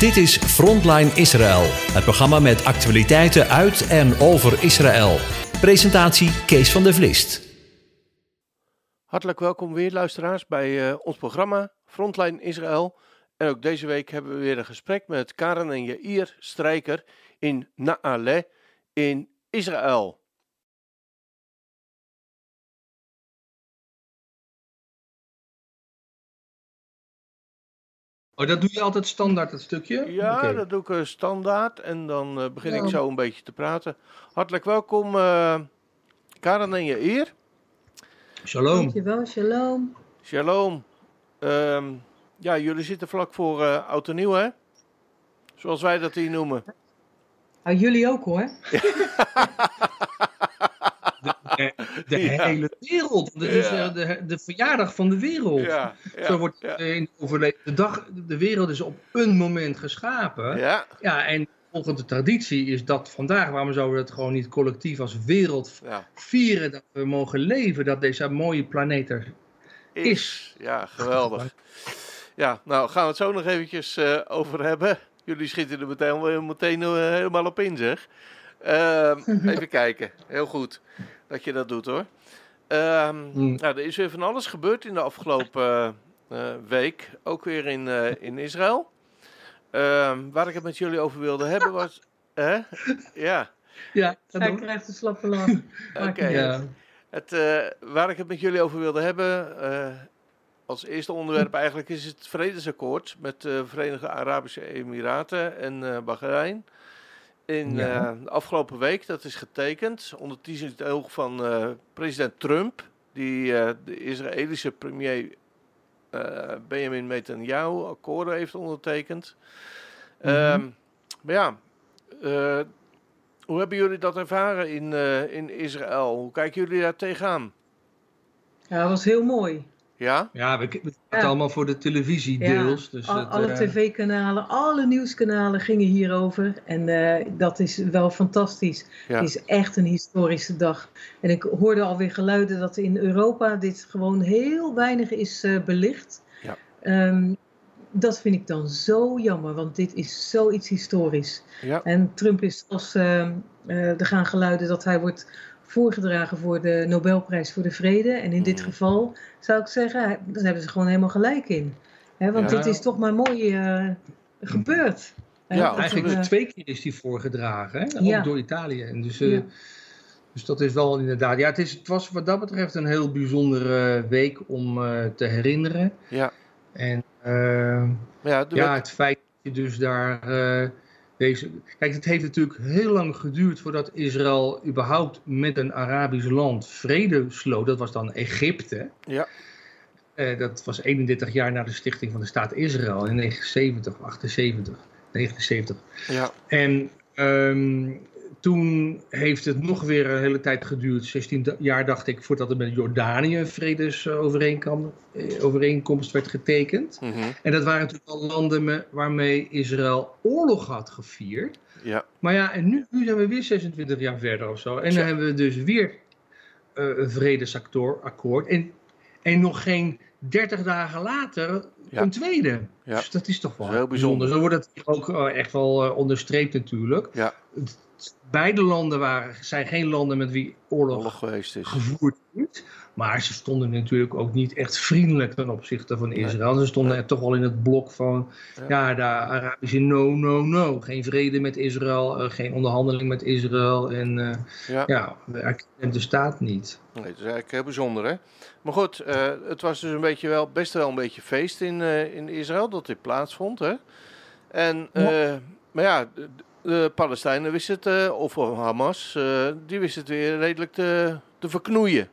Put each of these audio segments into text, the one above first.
Dit is Frontline Israël, het programma met actualiteiten uit en over Israël. Presentatie Kees van der Vlist. Hartelijk welkom weer luisteraars bij uh, ons programma Frontline Israël. En ook deze week hebben we weer een gesprek met Karen en Jair Strijker in Naale in Israël. Oh, dat doe je altijd standaard, dat stukje? Ja, dat doe ik uh, standaard en dan uh, begin ik zo een beetje te praten. Hartelijk welkom, uh, Karen en Jair. Shalom. Dankjewel, shalom. Shalom. Um, ja, jullie zitten vlak voor uh, Oud en Nieuw, hè? Zoals wij dat hier noemen. Nou, jullie ook hoor. De, de, de ja. hele wereld. Dat is ja. de, de, verjaardag van de wereld. Ja, Zo wordt in overleden. De, dag, de wereld is op een moment geschapen. Ja. ja en volgens de traditie is dat vandaag. Waarom zouden we het gewoon niet collectief als wereld vieren? Dat we mogen leven. Dat deze mooie planeet er is. is. Ja, geweldig. Ja, nou gaan we het zo nog eventjes uh, over hebben. Jullie schieten er meteen, meteen uh, helemaal op in, zeg. Uh, even kijken. Heel goed dat je dat doet, hoor. Um, mm. nou, er is weer van alles gebeurd in de afgelopen uh, week. Ook weer in, in Israël. Um, waar ik het met jullie over wilde hebben was... ja. Ja, Hij krijgt een slappe lach. Oké. Okay. Ja. Het, waar ik het met jullie over wilde hebben als eerste onderwerp eigenlijk is het vredesakkoord met de Verenigde Arabische Emiraten en uh, Bahrein. In ja. uh, de afgelopen week, dat is getekend, onder het oog van uh, president Trump, die de Israëlische premier Benjamin Netanyahu akkoorden heeft ondertekend. Mm -hmm. um, maar ja, hoe hebben jullie dat ervaren in, in Israël? Hoe kijken jullie daar tegenaan? Ja, dat was heel mooi. Ja? Ja, we, we ja. allemaal voor de televisie deels. Ja, dus al, het, alle uh, tv-kanalen, alle nieuwskanalen gingen hierover. En uh, dat is wel fantastisch. Ja. Het is echt een historische dag. En ik hoorde alweer geluiden dat in Europa dit gewoon heel weinig is uh, belicht. Ja. Um, dat vind ik dan zo jammer, want dit is zoiets historisch. Ja. En Trump is als er gaan geluiden dat hij wordt voorgedragen voor de Nobelprijs voor de Vrede. En in dit Mm. geval zou ik zeggen, daar hebben ze gewoon helemaal gelijk in. He, want Ja. dit is toch maar mooi uh, gebeurd. Ja, dat, eigenlijk uh, twee keer is die voorgedragen, hè? Ja. ook door Italië. En dus, uh, Ja. dus dat is wel inderdaad. Ja, het, is, het was wat dat betreft een heel bijzondere week om uh, te herinneren. Ja. En uh, ja, ja, het feit dat je dus daar uh, deze. Kijk, het heeft natuurlijk heel lang geduurd voordat Israël überhaupt met een Arabisch land vrede sloot. Dat was dan Egypte. ja. Eh, dat was 31 jaar na de stichting van de staat Israël in 1970 of 78, 79. ja. En ehm, toen heeft het nog weer een hele tijd geduurd, 16 da- jaar dacht ik, voordat er met Jordanië een vredesovereenkomst werd getekend. Mhm. En dat waren natuurlijk al landen me- waarmee Israël oorlog had gevierd. ja. Maar ja, en nu, nu zijn we weer 26 jaar verder of zo. En dan hebben we dus weer eh, een vredesakkoord. En, en nog geen 30 dagen later Ja. een tweede. Ja. Dus dat is toch wel heel bijzonder. Zo wordt het ook eh, echt wel eh, onderstreept natuurlijk. Ja. Beide landen waren, zijn geen landen met wie oorlog, Oorlog geweest is. gevoerd is. Maar ze stonden natuurlijk ook niet echt vriendelijk ten opzichte van Nee. Israël. Ze stonden Nee. er toch wel in het blok van Ja. ja, de Arabische no, no, no. Geen vrede met Israël, eh, geen onderhandeling met Israël. En eh, Ja. ja, we erkennen de staat niet. Nee, dat is eigenlijk heel bijzonder, hè? Maar goed, eh, het was dus een beetje wel, best wel een beetje feest in, in Israël dat dit plaatsvond, hè? En, maar ja, de, Palestijnen wisten het, eh, of Hamas, eh, die wisten het weer redelijk te, te verknoeien.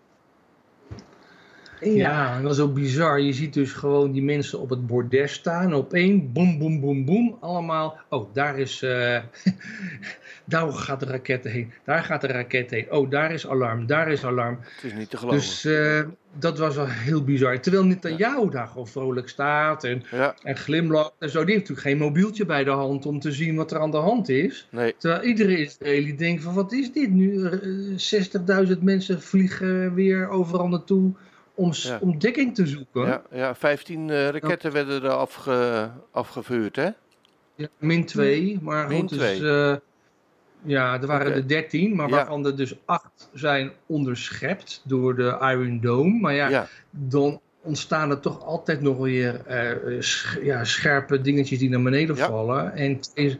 Ja. ja. dat is ook bizar. Je ziet dus gewoon die mensen op het bordes staan. Op één, boem, boem, boem, boem. Allemaal. Oh, daar is. eh, daar gaat de raket heen. Daar gaat de raket heen. Oh, daar is alarm. Daar is alarm. Het is niet te geloven. Dus eh, dat was wel heel bizar. Terwijl Netanyahu daar gewoon vrolijk staat en, Ja, en glimlacht en zo. Die heeft natuurlijk geen mobieltje bij de hand om te zien wat er aan de hand is. nee. Terwijl iedere Israëli denkt van wat is dit nu? Eh, 60.000 mensen vliegen weer overal naartoe om, s- Ja. om dekking te zoeken. Ja, ja 15 eh, raketten werden er afge, afgevuurd, hè? Ja, min 2, maar min goed, dus, uh, ja, er waren er 13, maar waarvan er dus 8 zijn onderschept door de Iron Dome. Maar ja, dan ontstaan er toch altijd nog weer eh, sch- ja, scherpe dingetjes die naar beneden Ja. vallen. En, twee-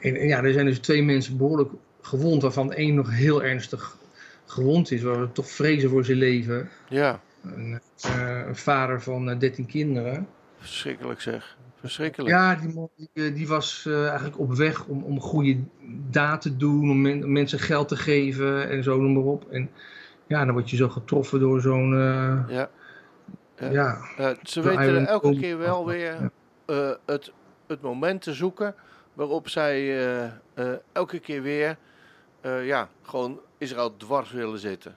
en, en ja, er zijn dus twee mensen behoorlijk gewond, waarvan één nog heel ernstig gewond is, waar we toch vrezen voor zijn leven. ja. Een, eh, een vader van eh, 13 kinderen. Verschrikkelijk zeg. Verschrikkelijk. Ja, die, man, die, eh, die was eh, eigenlijk op weg om, om goede daad te doen, om men- mensen geld te geven en zo, noem maar op. En ja, dan word je zo getroffen door zo'n. eh, Ja. Ja. ja. Eh, ze weten Iron elke keer wel weer eh, het, het moment te zoeken waarop zij eh, eh, elke keer weer eh, ja, gewoon Israël dwars willen zitten.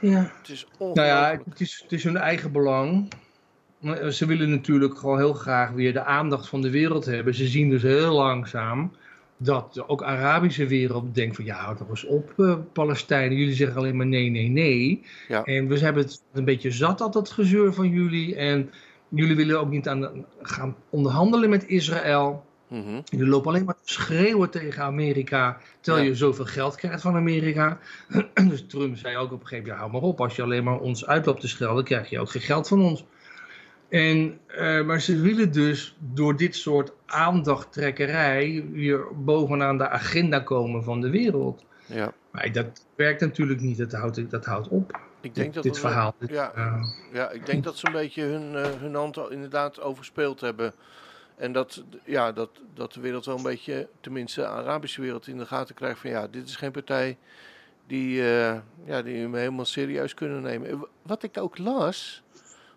Ja, Het is Nou ongelooflijk. ja, het is, het is hun eigen belang. Ze willen natuurlijk gewoon heel graag weer de aandacht van de wereld hebben. Ze zien dus heel langzaam dat de ook Arabische wereld denkt van ja, houd toch eens op eh, Palestijnen. Jullie zeggen alleen maar nee, nee, nee. Ja. En we hebben het een beetje zat al dat gezeur van jullie. En jullie willen ook niet aan gaan onderhandelen met Israël. Mhm. Jullie lopen alleen maar te schreeuwen tegen Amerika, terwijl Ja. je zoveel geld krijgt van Amerika. dus Trump zei ook op een gegeven moment, ja, hou maar op, als je alleen maar ons uitloopt te schelden, krijg je ook geen geld van ons. En, eh, maar ze willen dus door dit soort aandachttrekkerij weer bovenaan de agenda komen van de wereld. Ja, Maar dat werkt natuurlijk niet, dat houdt, dat houdt op, ik denk dit, dat dit verhaal. Ja, ja, ik denk dat ze een beetje hun, eh, hun hand inderdaad overspeeld hebben. En dat, ja, dat, dat de wereld wel een beetje, tenminste de Arabische wereld, in de gaten krijgt van ja, dit is geen partij die, eh, ja, die we helemaal serieus kunnen nemen. En w- Wat ik ook las,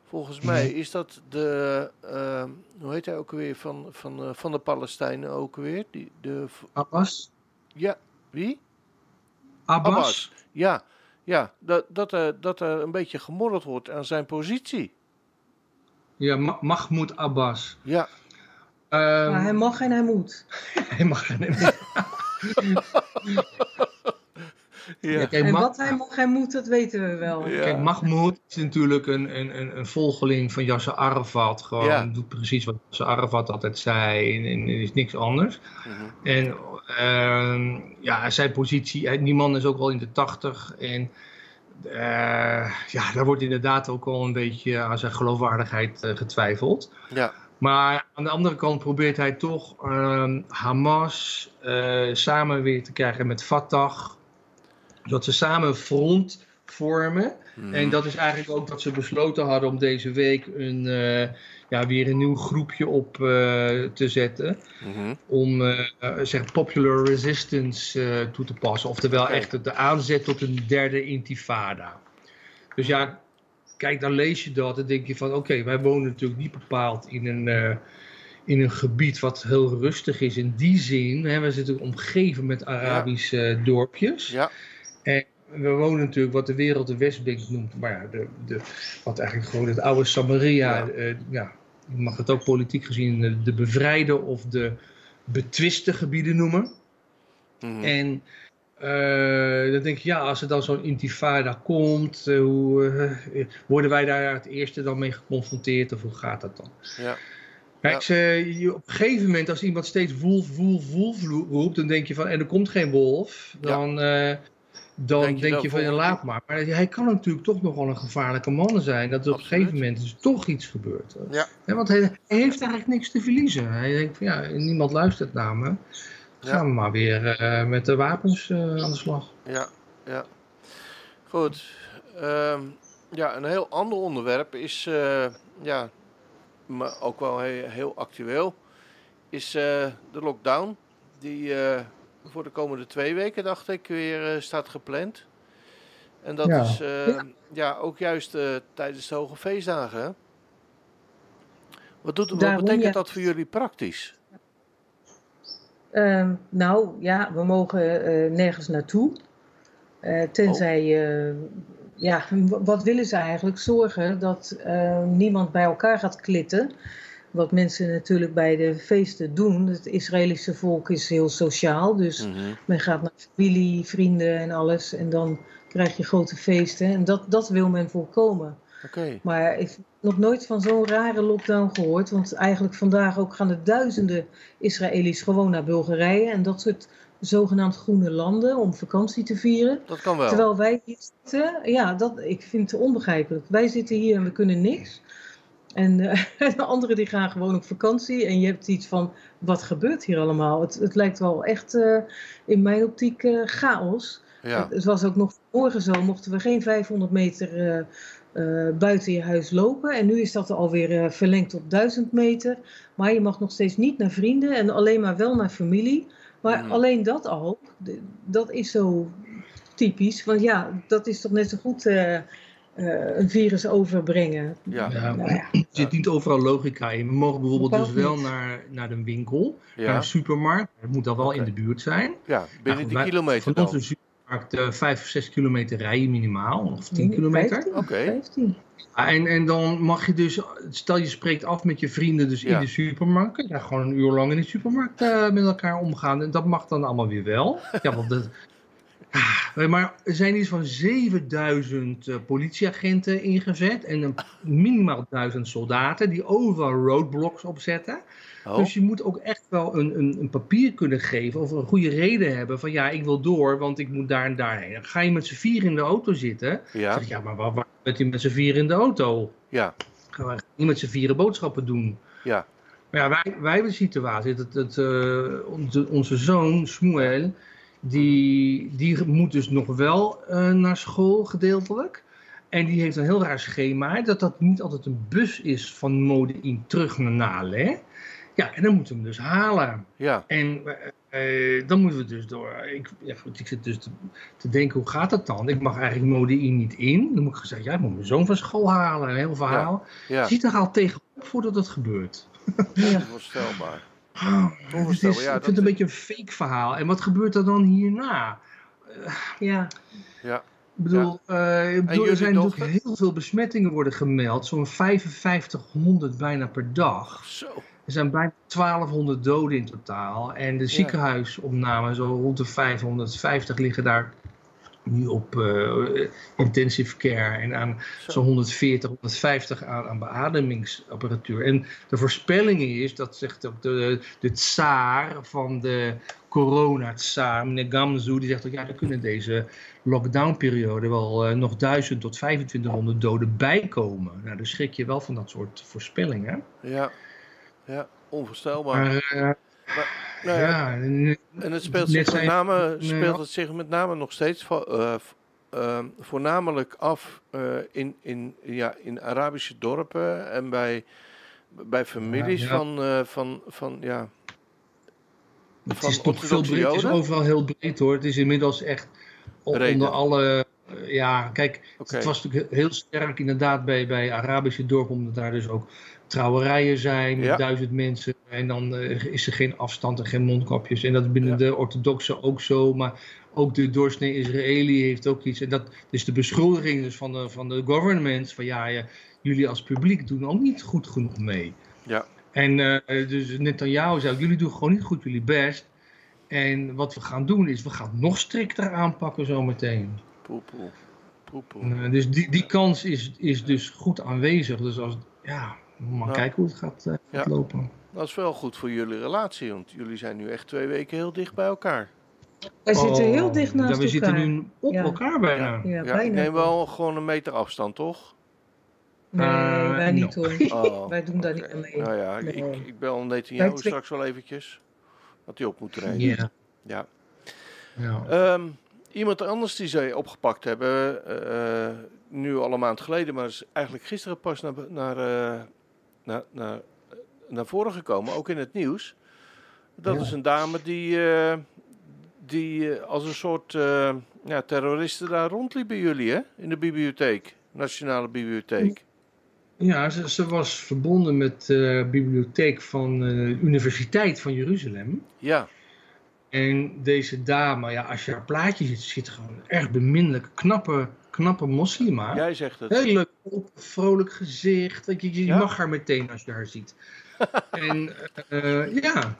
volgens mij, is dat de, eh, hoe heet hij ook alweer, van, van, eh, van de Palestijnen ook alweer? Die, de, Abbas? ja, wie? Abbas? Abbas. Ja, ja dat, dat, er, dat er een beetje gemorreld wordt aan zijn positie. Ja, Ma- Mahmoud Abbas. Ja, Maar hij mag en hij moet. hij mag geen ja. Ja, kijk, En wat hij mag en moet, dat weten we wel. Ja. Kijk, Mahmoud is natuurlijk een, een, een, een volgeling van Yasser Arafat. Gewoon Ja. doet precies wat Yasser Arafat altijd zei en, en is niks anders. Mhm. En ehm, ja, zijn positie, hij- die man is ook wel in de tachtig. En eh, ja, daar wordt inderdaad ook wel een beetje aan zijn geloofwaardigheid eh, getwijfeld. ja. Maar aan de andere kant probeert hij toch ehm, Hamas eh, samen weer te krijgen met Fatah. Dat ze samen een front vormen. Mhm. En dat is eigenlijk ook dat ze besloten hadden om deze week een, eh, ja, weer een nieuw groepje op eh, te zetten. Mhm. Om zeg, popular resistance toe te passen. Oftewel echt de aanzet tot een derde intifada. Dus ja, kijk, dan lees je dat en denk je van oké, wij wonen natuurlijk niet bepaald in een, eh, in een gebied wat heel rustig is. In die zin, hè, we zitten omgeven met Arabische eh, dorpjes. Ja, We wonen natuurlijk wat de wereld de Westbank noemt, maar ja, de, de, wat eigenlijk gewoon het oude Samaria, Ja. ja. ja, je mag het ook politiek gezien de, de bevrijde of de betwiste gebieden noemen. Mhm. En eh, dan denk je, ja, als er dan zo'n intifada komt, eh, hoe, eh, worden wij daar het eerste dan mee geconfronteerd of hoe gaat dat dan? ja. Kijk, Ja. je- op een gegeven moment als iemand steeds wolf, wolf, wolf roept, dan denk je van, en er komt geen wolf, dan, dan Denk denk je van, ja, laat maar. Maar hij kan natuurlijk toch nog wel een gevaarlijke man zijn, dat er op een gegeven moment is toch iets gebeurd. Ja. Want hij, hij heeft eigenlijk niks te verliezen. Hij denkt van, ja, niemand luistert naar me. Gaan we maar weer eh, met de wapens eh, aan de slag. Ja, ja. Goed. Ehm, ja, een heel ander onderwerp is, eh, ja, maar ook wel heel, heel actueel, is de lockdown. Die voor de komende twee weken, dacht ik, weer staat gepland. En dat Ja. is Ja. ja. ook juist tijdens de hoge feestdagen. Wat, doet, wat betekent ja. dat voor jullie praktisch? Ehm, nou ja, we mogen eh, nergens naartoe. Eh, tenzij, eh, ja, wat willen ze eigenlijk? Zorgen dat niemand bij elkaar gaat klitten. Wat mensen natuurlijk bij de feesten doen. Het Israëlische volk is heel sociaal, dus Mhm. men gaat naar familie, vrienden en alles. En dan krijg je grote feesten. En dat, dat wil men voorkomen. Maar ik heb nog nooit van zo'n rare lockdown gehoord. Want eigenlijk vandaag ook gaan er duizenden Israëli's gewoon naar Bulgarije. En dat soort zogenaamd groene landen om vakantie te vieren. Dat kan wel. Terwijl wij hier zitten, ja, dat, ik vind het onbegrijpelijk. Wij zitten hier en we kunnen niks. En uh, de anderen die gaan gewoon op vakantie. En je hebt iets van, wat gebeurt hier allemaal? Het, het lijkt wel echt uh, in mijn optiek uh, chaos. Ja. Het, het, was ook nog morgen zo, mochten we geen 500 meter buiten je huis lopen. En nu is dat alweer verlengd op 1000 meter. Maar je mag nog steeds niet naar vrienden en alleen maar wel naar familie. Maar alleen dat al, dat is zo typisch. Want ja, dat is toch net zo goed uh, uh, een virus overbrengen. Ja. Ja, Nou ja. Er zit niet overal logica in. We mogen bijvoorbeeld dus wel niet. naar, naar de winkel, naar een supermarkt. Het moet dan wel in de buurt zijn. ja, binnen Ja, die wij- kilometer dan. Supermarkt uh, 5 of 6 kilometer rijden minimaal, of 10 Nee, kilometer. 15, Oké. 15. Ja, en, en dan mag je dus, stel je spreekt af met je vrienden dus Ja. in de supermarkt. kun je daar gewoon een uur lang in de supermarkt eh, met elkaar omgaan. En dat mag dan allemaal weer wel. Ja, want dat, maar er zijn iets van 7000 eh, politieagenten ingezet. En een minimaal 1000 soldaten die overal roadblocks opzetten. Oh, Dus je moet ook echt wel een, een, een papier kunnen geven of een goede reden hebben van ja, ik wil door, want ik moet daar en daarheen. Dan ga je met z'n vier in de auto zitten. ja. Zeg ja, maar waar, waar bent u met z'n vier in de auto? Ja. Gaan we niet met z'n vieren boodschappen doen. Ja. Maar ja, wij, wij hebben de situatie dat, dat eh, onze, onze zoon, Smuel, die, die moet dus nog wel eh, naar school gedeeltelijk. En die heeft een heel raar schema, dat dat niet altijd een bus is van Mode terug naar Nale. Ja, en dan moeten we hem dus halen. Ja. En eh, dan moeten we dus door. Ik, ja, goed, ik zit dus te, te denken, hoe gaat dat dan? Ik mag eigenlijk Mode niet in. Dan moet ik gezegd, ja, ik moet mijn zoon van school halen. Een heel verhaal. Ja. Zit er al tegenop voordat het gebeurt. Ja. Onvoorstelbaar. Oh, het is, ja, ik vind het een beetje een fake verhaal. En wat gebeurt er dan hierna? ja. Ja. Ik bedoel, eh, ik bedoel jullie er zijn dochter? natuurlijk heel veel besmettingen worden gemeld. Zo'n 5500 bijna per dag. Zo. Er zijn bijna 1200 doden in totaal. En de ziekenhuisopnamen, zo rond de 550 liggen daar nu op eh, intensive care. En aan Zo. zo'n 140, 150 aan, aan beademingsapparatuur. En de voorspelling is, dat zegt ook de, de tsaar van de corona-tsaar, meneer Gamzu, die zegt ook, ja, er kunnen deze lockdownperiode wel eh, nog 1000 tot 2500 doden bijkomen. Nou, daar schrik je wel van dat soort voorspellingen. Ja. Ja. Onvoorstelbaar. Maar eh, Nou ja, En het speelt, zich met name, speelt het zich met name nog steeds eh, voornamelijk af eh, in, in, ja, in Arabische dorpen en bij, bij families ja. van, eh, van, van ja, het van is toch veel orthodoxe breed, het is overal heel breed hoor. Het is inmiddels echt onder alle, ja, kijk, het was natuurlijk heel sterk inderdaad bij, bij Arabische dorpen, omdat daar dus ook trouwerijen zijn met duizend mensen. En dan eh, is er geen afstand en geen mondkapjes. En dat is binnen de orthodoxe ook zo, maar ook de doorsnee Israëli heeft ook iets. En dat is de beschuldiging dus van de, van de government, van ja, jullie als publiek doen ook niet goed genoeg mee. Ja. En eh dus Netanyahu zei, jullie doen gewoon niet goed jullie best. En wat we gaan doen is, we gaan het nog strikter aanpakken zometeen. poepoe, poepoe. Uh, dus die, die kans is, is dus goed aanwezig. Dus als, ja, maar Ja. kijken hoe het gaat, eh, gaat Ja. lopen. Dat is wel goed voor jullie relatie, want jullie zijn nu echt twee weken heel dicht bij elkaar. Wij zitten heel Oh, dicht ja, naast we elkaar. zitten nu op Ja. elkaar bijna. Ja, Ja, ik bijna. neem wel gewoon een meter afstand, toch? Nee, Eh, wij niet no. hoor. Oh, Wij doen daar oké. niet aan mee. Nou ja, ik, Nee. ik, ik bel Netanyahu twee- straks wel eventjes. Dat hij op moet treden. Ja. Ja. ja. Ehm, iemand anders die zij opgepakt hebben, eh, nu al een maand geleden, maar is eigenlijk gisteren pas naar, naar, eh, naar, naar, naar voren gekomen, ook in het nieuws. Dat Ja. is een dame die, eh, die eh, als een soort eh ja, terroriste daar rondliep bij jullie, hè? In de bibliotheek, Nationale Bibliotheek. Ja, ze, ze was verbonden met de bibliotheek van de Universiteit van Jeruzalem. Ja, En deze dame, ja, als je haar plaatje ziet, ziet gewoon een erg beminnelijk, knappe, knappe moslima. jij zegt het. Heel leuk, vrolijk gezicht. Weet Je, je Ja? mag haar meteen als je haar ziet. en eh, ja.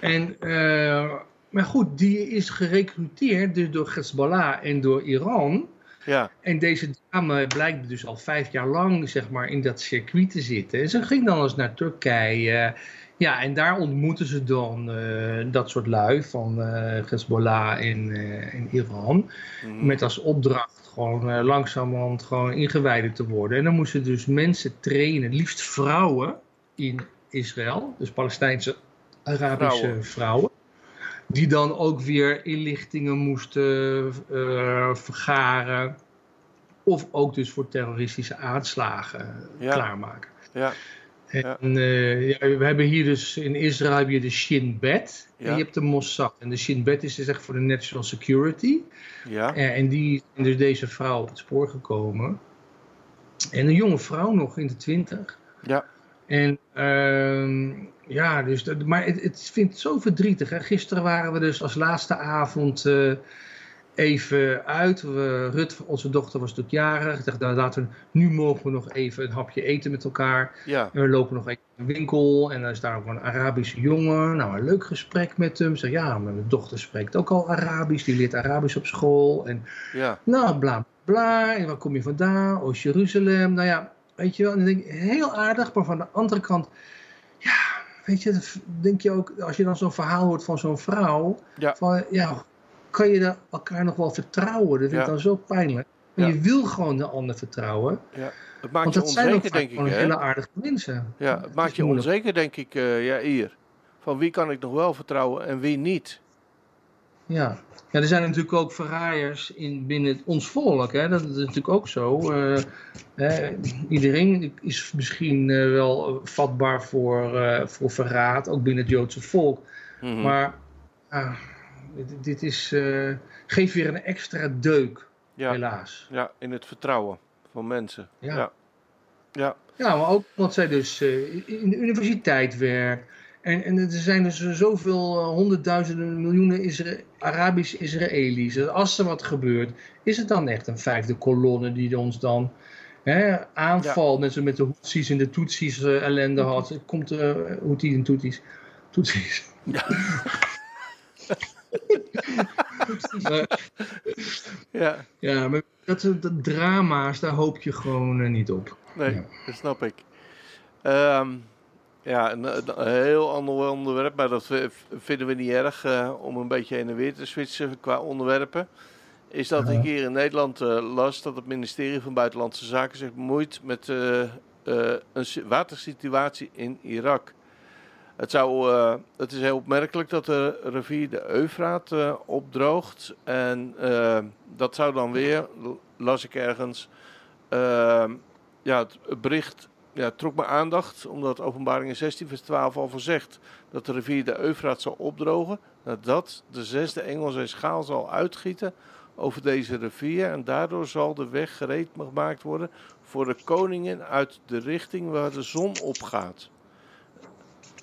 En, eh, maar goed, die is gerecruiteerd dus door Hezbollah en door Iran. Ja. En deze dame blijkt dus al vijf jaar lang zeg maar, in dat circuit te zitten. En ze ging dan eens naar Turkije. Ja, en daar ontmoeten ze dan uh, dat soort lui van uh, Hezbollah in, uh, in Iran. Mm. Met als opdracht gewoon langzamerhand gewoon ingewijden te worden. En dan moesten dus mensen trainen, liefst vrouwen in Israël. Dus Palestijnse Arabische vrouwen. vrouwen die dan ook weer inlichtingen moesten vergaren. Of ook dus voor terroristische aanslagen ja. klaarmaken. Ja. En uh, ja, we hebben hier dus in Israël heb je de Shin Bet en je hebt de Mossad. En de Shin Bet is dus echt voor de National Security. Ja. En, en die zijn dus deze vrouw op het spoor gekomen. En een jonge vrouw nog in de twintig. Ja. En uh, ja, dus, maar het, het vindt het zo verdrietig. Hè? Gisteren waren we dus als laatste avond uh, even uit. We, Rut, onze dochter, was natuurlijk jarig. Ik dacht, nou, laten we, nu mogen we nog even een hapje eten met elkaar. Ja. En we lopen nog even in de winkel. En dan is daar ook een Arabische jongen. Nou, een leuk gesprek met hem. Zeg, ja, mijn dochter spreekt ook al Arabisch. Die leert Arabisch op school. En ja. nou, bla bla. En waar kom je vandaan? Oh, Jeruzalem. Nou ja, weet je wel. En dan denk ik, heel aardig. Maar van de andere kant, ja, weet je, denk je ook, als je dan zo'n verhaal hoort van zo'n vrouw. Ja. Van, ja, kan je elkaar nog wel vertrouwen? Dat vind ik dan zo pijnlijk. Maar je wil gewoon de ander vertrouwen. Ja. Het maakt Want je dat zijn ook onzeker, vaak denk ik. gewoon Hè? hele aardige mensen. Ja, Het maakt je onzeker, denk ik, eh, ja, hier. Van wie kan ik nog wel vertrouwen en wie niet? Ja. ja, er zijn natuurlijk ook verraaiers in, binnen ons volk. Hè? Dat is natuurlijk ook zo. Eh, hè, iedereen is misschien eh, wel vatbaar voor, voor verraad, ook binnen het Joodse volk. Mhm. Maar ah, dit, dit is, eh, geeft weer een extra deuk, ja, helaas. ja, in het vertrouwen van mensen. Ja. Ja. Ja. Ja, maar ook omdat zij dus eh, in de universiteit werkt. En, en er zijn dus zoveel eh, honderdduizenden miljoenen Isra Arabische Israëli's. En Als er wat gebeurt, is het dan echt een vijfde kolonne die ons dan hè, aanvalt. Net zoals met de Houthis en de Tutsis eh, ellende had. Komt uh, Houthis en Tutsis. Tutsis. Ja. Maar, ja, ja, maar dat, dat drama's, daar hoop je gewoon eh, niet op. nee, Ja. dat snap ik. Ehm, ja, een, een heel ander onderwerp, maar dat vinden we niet erg eh, om een beetje heen en weer te switchen qua onderwerpen. Is dat ik hier in Nederland eh, las dat het ministerie van Buitenlandse Zaken zich bemoeit met eh, eh, een si- watersituatie in Irak. Het, zou, eh, het is heel opmerkelijk dat de rivier de Eufraat eh, opdroogt. En eh, dat zou dan weer, las ik ergens, ja, het bericht ja, trok mijn aandacht, omdat openbaringen 16 vers 12 al voorzegt dat de rivier de Eufraat zal opdrogen, nadat de zesde engel zijn schaal zal uitgieten over deze rivier en daardoor zal de weg gereed gemaakt worden voor de koningen uit de richting waar de zon opgaat.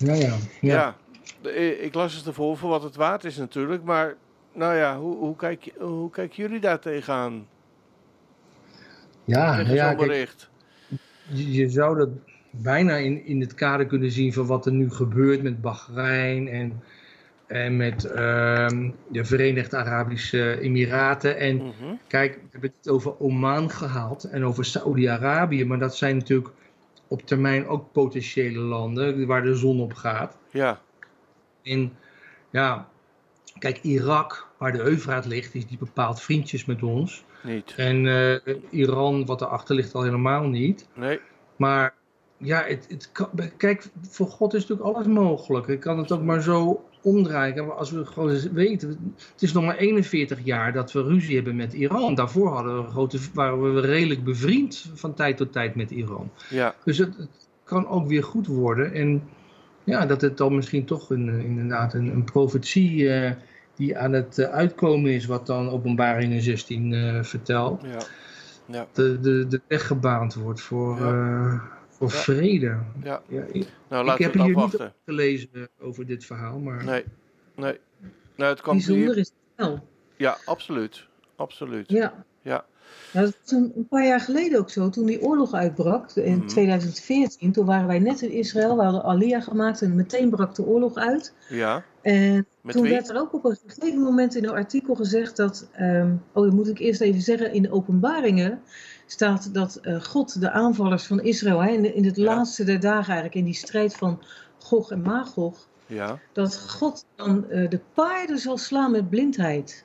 Ja, ja. Ja, de- ik las het ervoor voor wat het waard is natuurlijk, maar nou ja, hoe, hoe, kijk, hoe kijken jullie daar tegenaan? Ja, Tegen ja, zo'n kijk, bericht? je, je zou dat bijna in, in het kader kunnen zien van wat er nu gebeurt met Bahrein en, en met ehm, de Verenigde Arabische Emiraten. En Mhm. kijk, we hebben het over Oman gehaald en over Saoedi-Arabië, maar dat zijn natuurlijk op termijn ook potentiële landen waar de zon op gaat. Ja, En ja, kijk, Irak, waar de Eufraat ligt, is die bepaald vriendjes met ons. niet. En eh, Iran, wat erachter ligt, al helemaal niet. Nee, Maar ja, het, het kan, kijk, voor God is natuurlijk alles mogelijk. Ik kan het ook maar zo omdraaien. Maar als we gewoon weten, het is nog maar 41 jaar dat we ruzie hebben met Iran. Daarvoor hadden we grote, waren we redelijk bevriend van tijd tot tijd met Iran. ja, Dus het, het kan ook weer goed worden. En ja, dat het dan misschien toch een, inderdaad een, een profetie eh, die aan het eh, uitkomen is, wat dan openbaringen 16 eh, vertelt ja, ja, de, de, de weg gebaand wordt voor, Ja. Voor Ja. vrede. ja. Ja, ik, Nou, ik heb hier niet afwachten. over gelezen over dit verhaal, maar Nee, nee. Nou, het kwam Bijzonder hier. is het wel. Ja, absoluut. Absoluut. Ja. Ja. Nou, dat was een, een paar jaar geleden ook zo, toen die oorlog uitbrak, in Mhm. 2014. Toen waren wij net in Israël, we hadden Aliyah gemaakt en meteen brak de oorlog uit. Ja, En toen werd er ook op een gegeven moment in een artikel gezegd dat, um, oh dat moet ik eerst even zeggen, in de openbaringen staat dat uh, God de aanvallers van Israël, hè, in, in het laatste der dagen eigenlijk, in die strijd van Gog en Magog, ja. dat God dan uh, de paarden zal slaan met blindheid.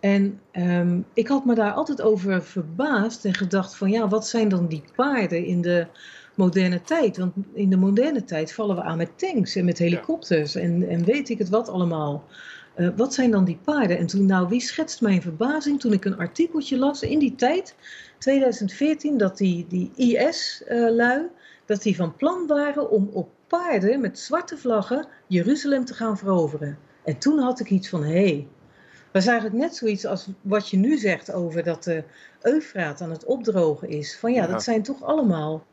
En um, ik had me daar altijd over verbaasd en gedacht van ja, wat zijn dan die paarden in de moderne tijd? Want in de moderne tijd vallen we aan met tanks en met helikopters en, en weet ik het wat allemaal. Uh, wat zijn dan die paarden? En toen, nou, wie schetst mijn verbazing toen ik een artikeltje las in die tijd, 2014, dat die, die IS-lui, uh, dat die van plan waren om op paarden met zwarte vlaggen Jeruzalem te gaan veroveren. En toen had ik iets van, hé, hey, dat is eigenlijk net zoiets als wat je nu zegt over dat de Eufraat aan het opdrogen is. Van ja, dat zijn toch allemaal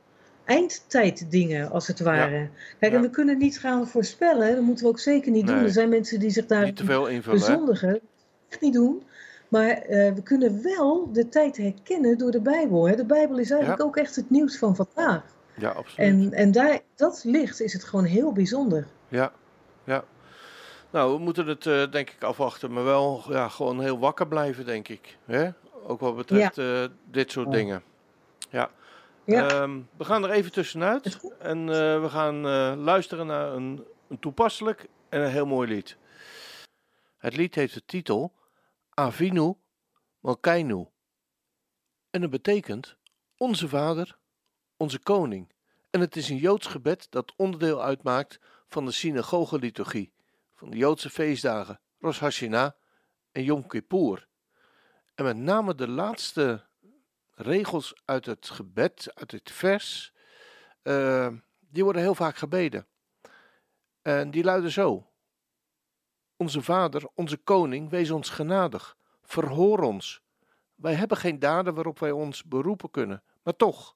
eindtijddingen, als het ware. Kijk, en we kunnen niet gaan voorspellen, dat moeten we ook zeker niet doen. Er zijn mensen die zich daar bezondigen. Echt niet doen. Maar uh, we kunnen wel de tijd herkennen door de Bijbel. Hè? De Bijbel is eigenlijk ook echt het nieuws van vandaag. Ja, absoluut. En, en daar, dat licht is het gewoon heel bijzonder. Ja, ja. Nou, we moeten het uh, denk ik afwachten, maar wel ja, gewoon heel wakker blijven, denk ik. Hè? Ook wat betreft ja. uh, dit soort dingen. Ja. ja. Um, we gaan er even tussenuit en uh, we gaan luisteren naar een, een, toepasselijk en een heel mooi lied. Het lied heeft de titel Avinu Malkainu. En dat betekent Onze Vader, Onze Koning. En het is een Joods gebed dat onderdeel uitmaakt van de synagoge-liturgie van de Joodse feestdagen Rosh Hashanah en Yom Kippur. En met name de laatste regels uit het gebed, uit het vers, uh, die worden heel vaak gebeden. En die luiden zo. Onze Vader, onze Koning, wees ons genadig. Verhoor ons. Wij hebben geen daden waarop wij ons beroepen kunnen, maar toch,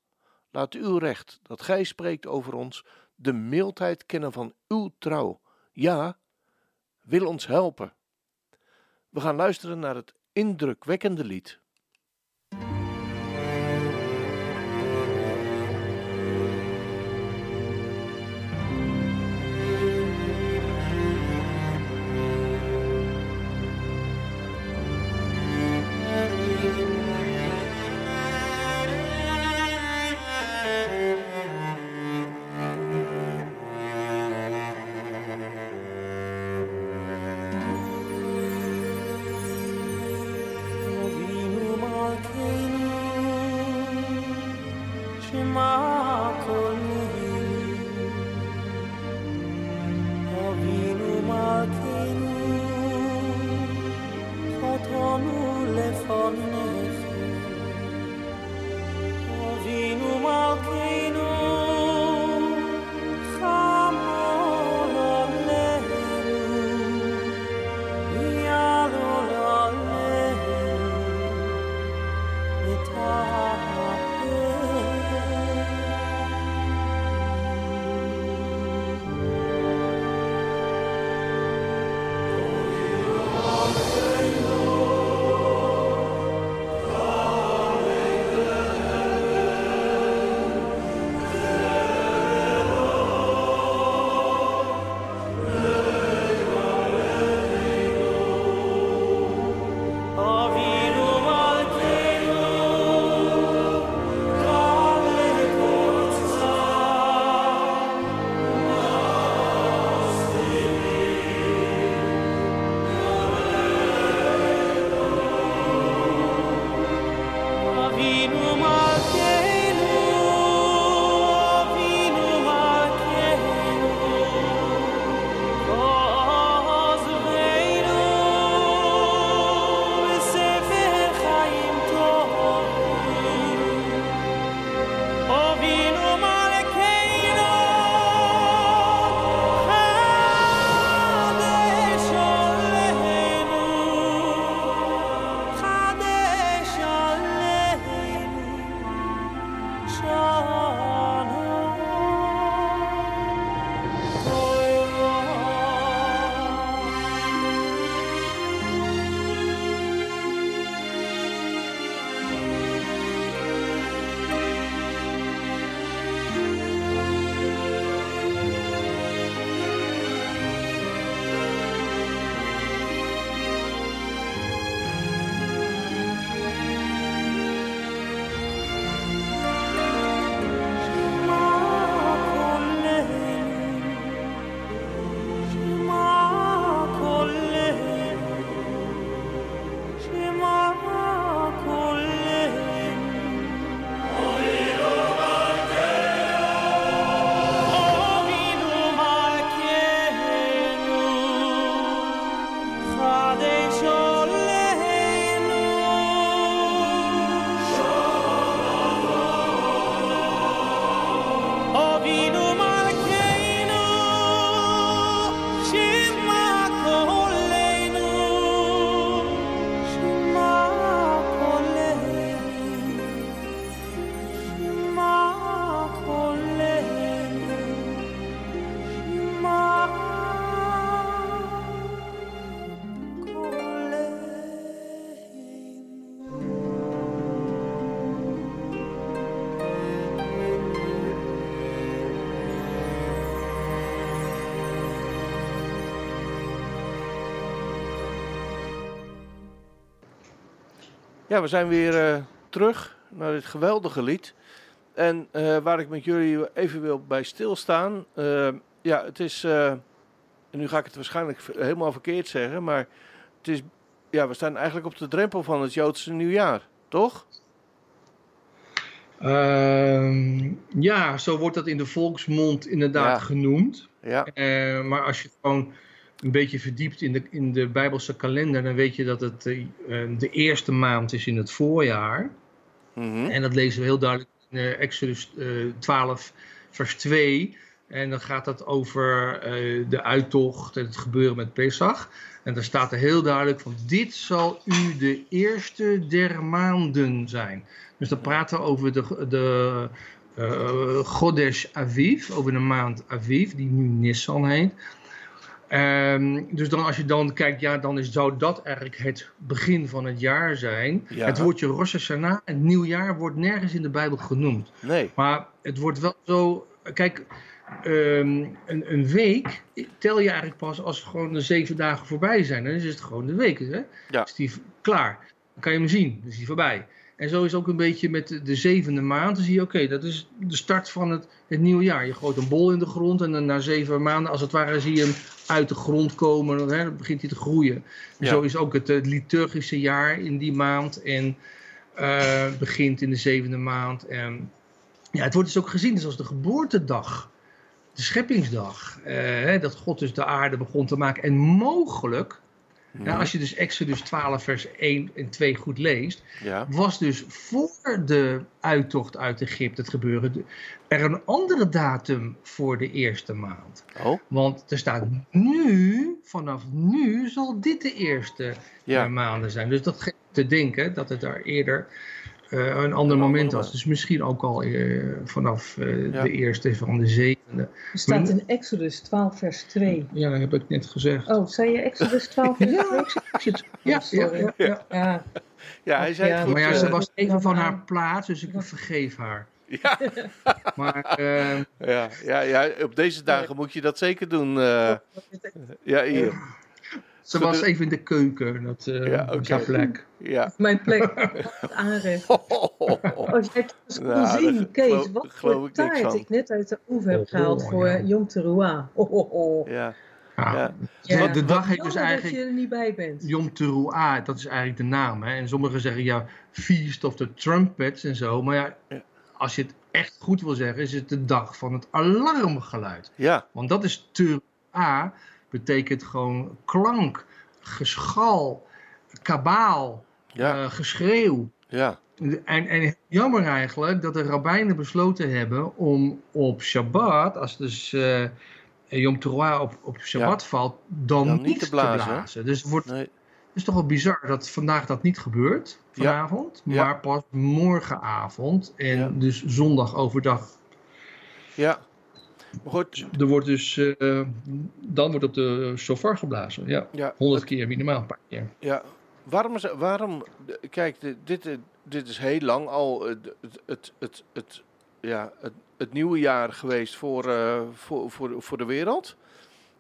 laat uw recht, dat gij spreekt over ons, de mildheid kennen van uw trouw. Ja, wil ons helpen. We gaan luisteren naar het indrukwekkende lied. Ja, we zijn weer terug naar dit geweldige lied. En waar ik met jullie even wil bij stilstaan. ja, het is. en nu ga ik het waarschijnlijk helemaal verkeerd zeggen. Maar het is. Ja, we staan eigenlijk op de drempel van het Joodse nieuwjaar, toch? Ehm, ja, zo wordt dat in de volksmond inderdaad genoemd. Ja. Maar als je gewoon een beetje verdiept in de, in de Bijbelse kalender, dan weet je dat het uh, de eerste maand is in het voorjaar. Mm En dat lezen we heel duidelijk in uh, Exodus 12, vers 2. En dan gaat het over de uittocht en het gebeuren met Pesach. En daar staat er heel duidelijk van, dit zal u de eerste der maanden zijn. Dus dan praten we over de, de uh, Godesh Aviv, over de maand Aviv, die nu Nissan heet. Um, dus dan, als je dan kijkt, ja, dan is, zou dat eigenlijk het begin van het jaar zijn. Het woordje Rosh Hashanah, het nieuwjaar, wordt nergens in de Bijbel genoemd. Nee. Maar het wordt wel zo, kijk, um, een, een, week tel je eigenlijk pas als gewoon de zeven dagen voorbij zijn. Dan is het gewoon de week, hè? Ja. Is die klaar. Dan kan je hem zien, dan is die voorbij. En zo is ook een beetje met de, zevende maand. Dan zie je, oké, dat is de start van het, het nieuwe jaar. Je gooit een bol in de grond en dan na zeven maanden, als het ware, zie je hem uit de grond komen. Hè, dan begint hij te groeien. Zo is ook het, liturgische jaar in die maand. En uh, begint in de zevende maand. En ja, het wordt dus ook gezien dus als de geboortedag. De scheppingsdag. Uh, dat God dus de aarde begon te maken. En mogelijk nou, als je dus Exodus 12, vers 1 en 2 goed leest, ja. was dus voor de uittocht uit Egypte het gebeuren er een andere datum voor de eerste maand. Oh. Want er staat nu, vanaf nu zal dit de eerste ja. maanden zijn. Dus dat geeft te denken dat het daar eerder een ander moment was. Dus misschien ook al uh, vanaf uh, ja. de eerste van de zevende. Er staat in Exodus 12 vers 2. Ja, dat heb ik net gezegd. Oh, zei je Exodus 12 vers 2? ja, ja, ja, ja, ja. Ja, hij zei het goed. Maar ja, ze was even van haar plaats, dus ik vergeef haar. Ja. maar, ja, ja, ja, op deze dagen moet je dat zeker doen. ja, hier. Ze was even in de keuken, dat uh, ja, okay. plek. Ja. Mijn plek aanrecht. Als je het eens kon nou, zien, Kees, wat voor taart ik net uit de oever heb gehaald voor ja. Yom Teruah. Oh, oh, oh. Ja. Ja. ja. De dag heet dus eigenlijk. dat je er niet bij bent. Yom Teruah, dat is eigenlijk de naam. Hè? En sommigen zeggen ja, Feast of the Trumpets en zo. Maar ja, ja, als je het echt goed wil zeggen, is het de dag van het alarmgeluid. Ja. Want dat is Teruah betekent gewoon klank, geschal, kabaal, ja. uh, geschreeuw. Ja. En, en jammer eigenlijk dat de rabbijnen besloten hebben om op Shabbat, als dus uh, Yom Teruah op, op Shabbat valt, dan, niet, te blazen. Dus het wordt, nee. is toch wel bizar dat vandaag dat niet gebeurt, vanavond, maar pas morgenavond en dus zondag overdag. Ja, maar goed. Er wordt dus, uh, dan wordt op de shofar geblazen. Ja, ja 100 keer minimaal, een paar keer. Ja, waarom, is, waarom kijk, dit, dit is heel lang al het, het, het, het, ja, het, het nieuwe jaar geweest voor, uh, voor, voor, voor de wereld.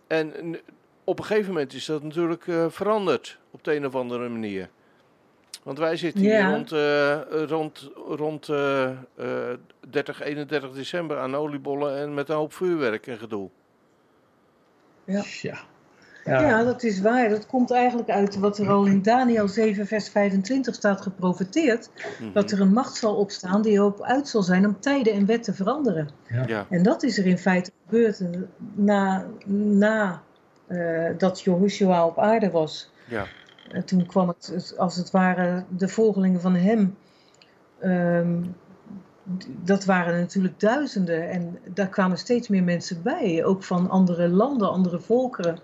En op een gegeven moment is dat natuurlijk uh, veranderd op de een of andere manier. Want wij zitten hier rond, uh, rond, rond uh, uh, 30, 31 december aan oliebollen en met een hoop vuurwerk en gedoe. Ja. ja. Ja. dat is waar. Dat komt eigenlijk uit wat er al in Daniel 7, vers 25 staat geprofeteerd. Mhm. Dat er een macht zal opstaan die erop uit zal zijn om tijden en wetten te veranderen. Ja. En dat is er in feite gebeurd na, na uh, dat Jehoshua op aarde was. Ja. En toen kwam het, als het ware, de volgelingen van hem. Um, dat waren natuurlijk duizenden en daar kwamen steeds meer mensen bij, ook van andere landen, andere volkeren.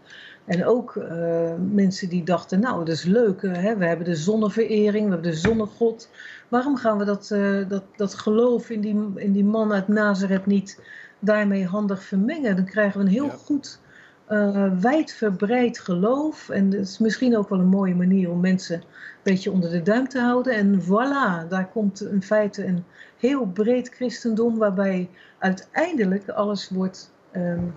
En ook uh, mensen die dachten, nou dat is leuk, hè? we hebben de zonneverering, we hebben de zonnegod. Waarom gaan we dat, uh, dat, dat geloof in die, in die man uit Nazareth niet daarmee handig vermengen? Dan krijgen we een heel ja. goed uh, wijdverbreid geloof. En dat is misschien ook wel een mooie manier om mensen een beetje onder de duim te houden. En voilà, daar komt in feite een heel breed christendom waarbij uiteindelijk alles wordt, um,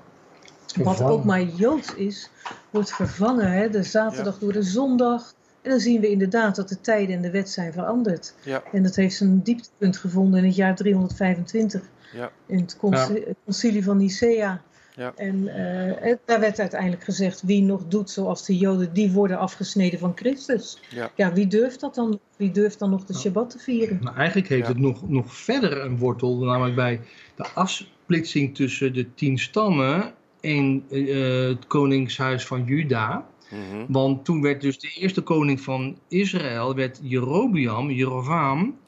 wat ook maar joods is, wordt vervangen. Hè? De zaterdag door de zondag, En dan zien we inderdaad dat de tijden en de wet zijn veranderd. Ja. En dat heeft zijn dieptepunt gevonden in het jaar 325. Ja. In het concilie van Nicea. Ja. En uh, daar werd uiteindelijk gezegd, wie nog doet zoals de Joden, die worden afgesneden van Christus. Ja, ja wie durft dat dan? Wie durft dan nog de Shabbat te vieren? Nou, eigenlijk heeft het nog, nog verder een wortel, namelijk bij de afsplitsing tussen de tien stammen en uh, het koningshuis van Juda. Mhm. Want toen werd dus de eerste koning van Israël, werd Jerobiam, Jerovam.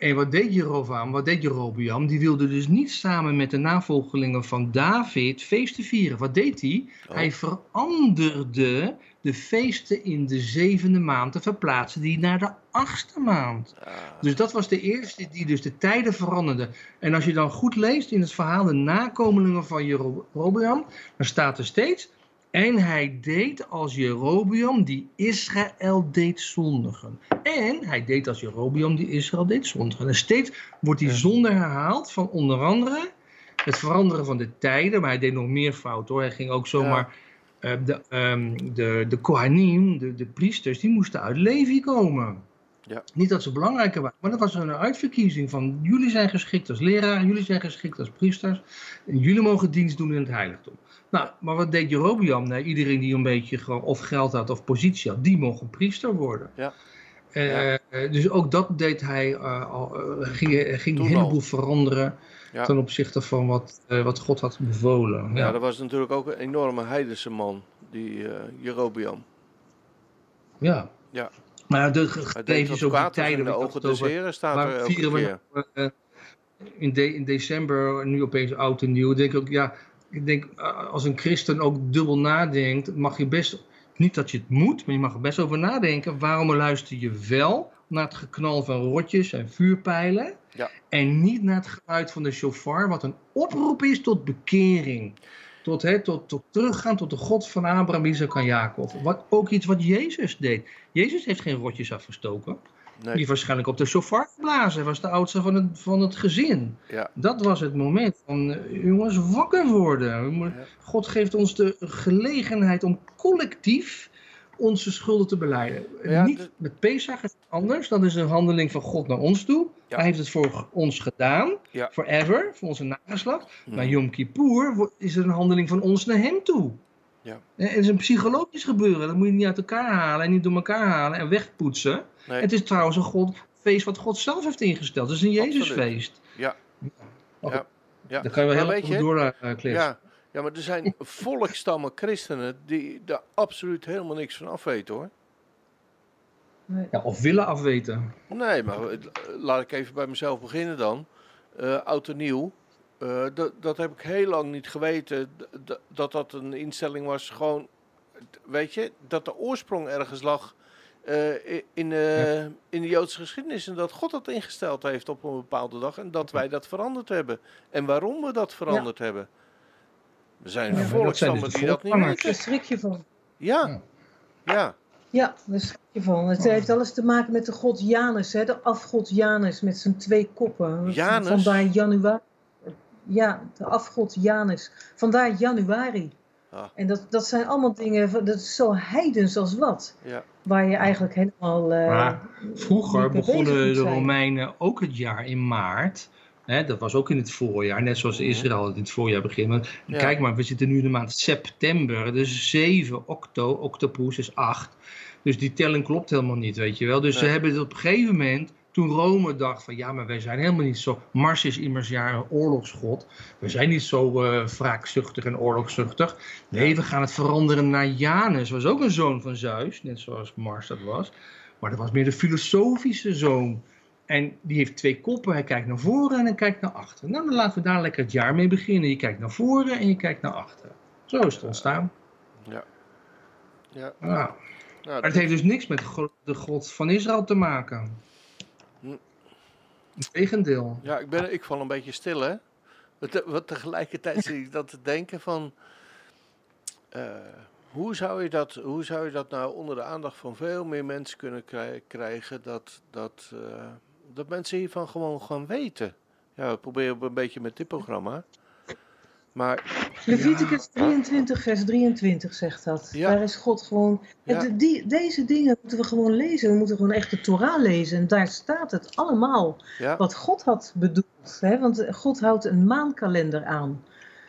En wat deed Jerovam, wat deed Jerobiam? Die wilde dus niet samen met de navolgelingen van David feesten vieren. Wat deed hij? Oh. Hij veranderde de feesten in de zevende maand te verplaatsen die naar de achtste maand. Ah, Dus dat was de eerste die dus de tijden veranderde. En als je dan goed leest in het verhaal de nakomelingen van Jerobeam, dan staat er steeds... En hij deed als Jerobeam die Israël deed zondigen. En hij deed als Jerobeam die Israël deed zondigen. En steeds wordt die zonde herhaald van onder andere het veranderen van de tijden. Maar hij deed nog meer fout hoor. Hij ging ook zomaar... eh, de, ehm, de, de Kohanim, de, de priesters, die moesten uit Levi komen. Ja. Niet dat ze belangrijker waren, maar dat was een uitverkiezing van jullie zijn geschikt als leraar, jullie zijn geschikt als priesters en jullie mogen dienst doen in het heiligdom. Nou, maar wat deed Jerobeam? Nee, iedereen die een beetje gewoon of geld had of positie had, die mocht een priester worden. Ja. Eh, Dus ook dat deed hij, eh, al, eh, ging, ging een heleboel veranderen Ja. ten opzichte van wat, eh, wat God had bevolen. ja, Ja. dat was natuurlijk ook een enorme heidense man, die eh Jerobiam. Ja. Ja. Maar de gegevens in tijden, de ogen over- heren, staat er vieren we eh, in, de, in december, nu opeens oud en nieuw, denk ik ook, ja, ik denk eh, als een christen ook dubbel nadenkt, mag je best, niet dat je het moet, maar je mag er best over nadenken, waarom luister je wel naar het geknal van rotjes en vuurpijlen Ja. en niet naar het geluid van de shofar, wat een oproep is tot bekering. Tot, hè, tot, tot teruggaan tot de God van Abraham, Isaac en Jacob. Wat, ook iets wat Jezus deed. Jezus heeft geen rotjes afgestoken. Die Nee, heeft waarschijnlijk op de shofar geblazen. Was de oudste van het, van het gezin. ja, Dat was het moment van, eh, jongens, wakker worden. God geeft ons de gelegenheid om collectief onze schulden te beleiden. Ja, Niet de- met Pesach is het anders. Dat is een handeling van God naar ons toe. Ja. Hij heeft het voor ons gedaan. Ja. Forever, voor onze nageslacht. Mhm. Maar Yom Kippur is het een handeling van ons naar hem toe. Ja. Het is een psychologisch gebeuren. Dat moet je niet uit elkaar halen en niet door elkaar halen en wegpoetsen. nee, Het is trouwens een God, feest wat God zelf heeft ingesteld. Het is een Jezusfeest. Ja. Ja. ja. Daar kan je wel heel je, door uh. Ja, ja, maar er zijn volkstammen christenen die daar absoluut helemaal niks van afweten hoor. Nee. Ja, of willen afweten. Nee, maar laat ik even bij mezelf beginnen dan. Eh oud en nieuw. eh, dat, dat heb ik heel lang niet geweten. dat dat een instelling was. Gewoon, weet je, dat de oorsprong ergens lag eh, in, eh, in de Joodse geschiedenis. En dat God dat ingesteld heeft op een bepaalde dag. En dat wij dat veranderd hebben. En waarom we dat veranderd hebben. Er zijn Ja, maar dat zijn volkstammen dus die dat niet weten. Daar schrik je van. Ja, ja, Ja, daar schrik je van. Het heeft alles te maken met de god Janus, hè? de afgod Janus met zijn twee koppen. Janus? Vandaar januari. Ja, de afgod Janus. Vandaar januari. Ah. En dat, dat zijn allemaal dingen, dat is zo heidens als wat. ja. Waar je eigenlijk helemaal. eh, Maar Vroeger begonnen de. Romeinen ook het jaar in maart. Hè, dat was ook in het voorjaar, net zoals Mhm. Israël het in het voorjaar begint. Ja. Kijk maar, we zitten nu in de maand september. Dus 7 octo, octopus is 8. Dus die telling klopt helemaal niet, weet je wel. Dus ze hebben het op een gegeven moment, toen Rome dacht van ja, maar wij zijn helemaal niet zo. Mars is immers jaar een oorlogsgod. We zijn niet zo eh wraakzuchtig en oorlogszuchtig. Nee, Ja. we gaan het veranderen naar Janus. Was ook een zoon van Zeus, net zoals Mars dat was. Maar dat was meer de filosofische zoon. En die heeft twee koppen. Hij kijkt naar voren en hij kijkt naar achteren. Nou, dan laten we daar lekker het jaar mee beginnen. Je kijkt naar voren en je kijkt naar achteren. Zo is het ontstaan. ja. Nou, Nou, maar het heeft dus niks met de God van Israël te maken. Hm. Integendeel. Ja, ik, ben, ik val een beetje stil, hè. Want tegelijkertijd zit ik dat te denken van... eh, hoe, zou je dat, hoe zou je dat nou onder de aandacht van veel meer mensen kunnen krij- krijgen... Dat, dat, eh, dat mensen hiervan gewoon gaan weten? Ja, we proberen een beetje met dit programma. Maar, Leviticus 23, vers 23 zegt dat. Daar is God gewoon. die, deze dingen moeten we gewoon lezen. We moeten gewoon echt de Torah lezen. En daar staat het allemaal. Wat God had bedoeld. Hè? Want God houdt een maankalender aan.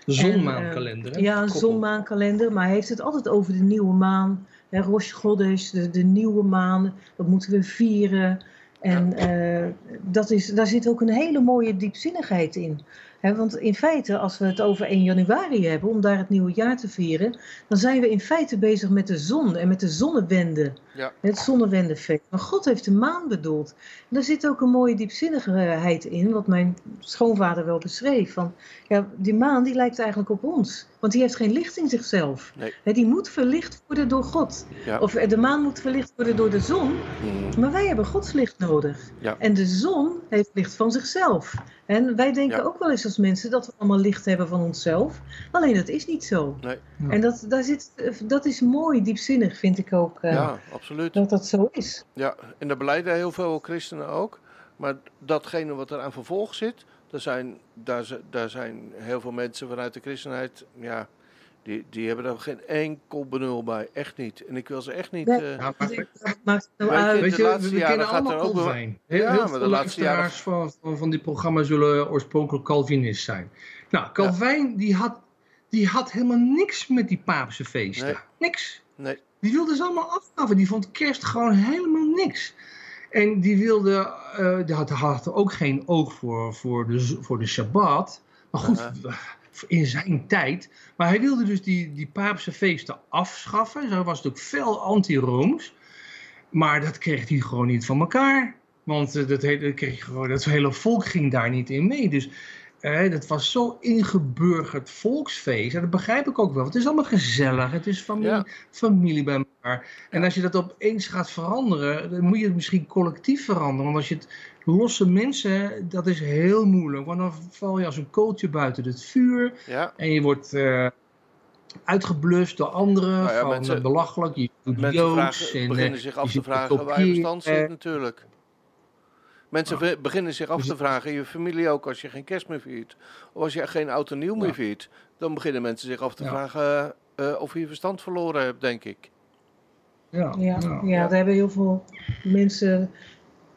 Zonmaankalender. Uh, ja, een zonmaankalender. Maar hij heeft het altijd over de nieuwe maan. Hè, Rosh Chodesh, de, de nieuwe maan. Dat moeten we vieren. En uh, dat is, daar zit ook een hele mooie diepzinnigheid in want in feite, als we het over 1 januari hebben, om daar het nieuwe jaar te vieren, dan zijn we in feite bezig met de zon en met de zonnewende. Ja. Het zonnewendefeest. Maar God heeft de maan bedoeld. En daar zit ook een mooie diepzinnigheid in, wat mijn schoonvader wel beschreef. Van, ja, die maan die lijkt eigenlijk op ons. Want die heeft geen licht in zichzelf. Nee. die moet verlicht worden door God. Of eh, de maan moet verlicht worden door de zon. Mm. Maar wij hebben Gods licht nodig. Ja. En de zon heeft licht van zichzelf. En wij denken ook wel eens als mensen dat we allemaal licht hebben van onszelf. Alleen dat is niet zo. Nee. En dat, daar zit, dat is mooi, diepzinnig vind ik ook. Uh, ja, absoluut. Dat dat zo is. Ja, en daar beleiden heel veel christenen ook. Maar datgene wat er aan vervolg zit, daar zijn, daar, daar zijn heel veel mensen vanuit de christenheid, ja, die, die hebben daar geen enkel benul bij. Echt niet. En ik wil ze echt niet... Nee, uh, ja, maar, Weet je, we, kennen allemaal Calvin. Heel, ja, heel veel luisteraars van, van, van dit programma zullen oorspronkelijk Calvinist zijn. Nou, Calvin die, had, die had helemaal niks met die paapse feesten. Niks. Nee. Die wilde ze allemaal afschaffen. Die vond kerst gewoon helemaal niks. En die wilde, uh, die had, had ook geen oog voor, voor, de, voor de Shabbat. Maar goed, in zijn tijd. Maar hij wilde dus die, die paapse feesten afschaffen. Zo was natuurlijk veel anti-Rooms. Maar dat kreeg hij gewoon niet van elkaar. Want uh, dat, hele, kreeg dat hele volk ging daar niet in mee. Dus dat was zo ingeburgerd volksfeest. En dat begrijp ik ook wel. het is allemaal gezellig. Het is familie, familie bij elkaar. En als je dat opeens gaat veranderen, dan moet je het misschien collectief veranderen. Want als je het losse mensen, dat is heel moeilijk. Want dan val je als een kooltje buiten het vuur. Ja. En je wordt uh, uitgeblust door anderen. Nou van mensen, belachelijk, je doet mensen Vragen, en, beginnen zich af te vragen waar je verstand zit natuurlijk. Mensen beginnen zich af te vragen, je familie ook, als je geen kerst meer viert. Of als je geen oud en nieuw meer viert. Dan beginnen mensen zich af te vragen uh, of je verstand verloren hebt, denk ik. Ja, ja, ja, daar hebben heel veel mensen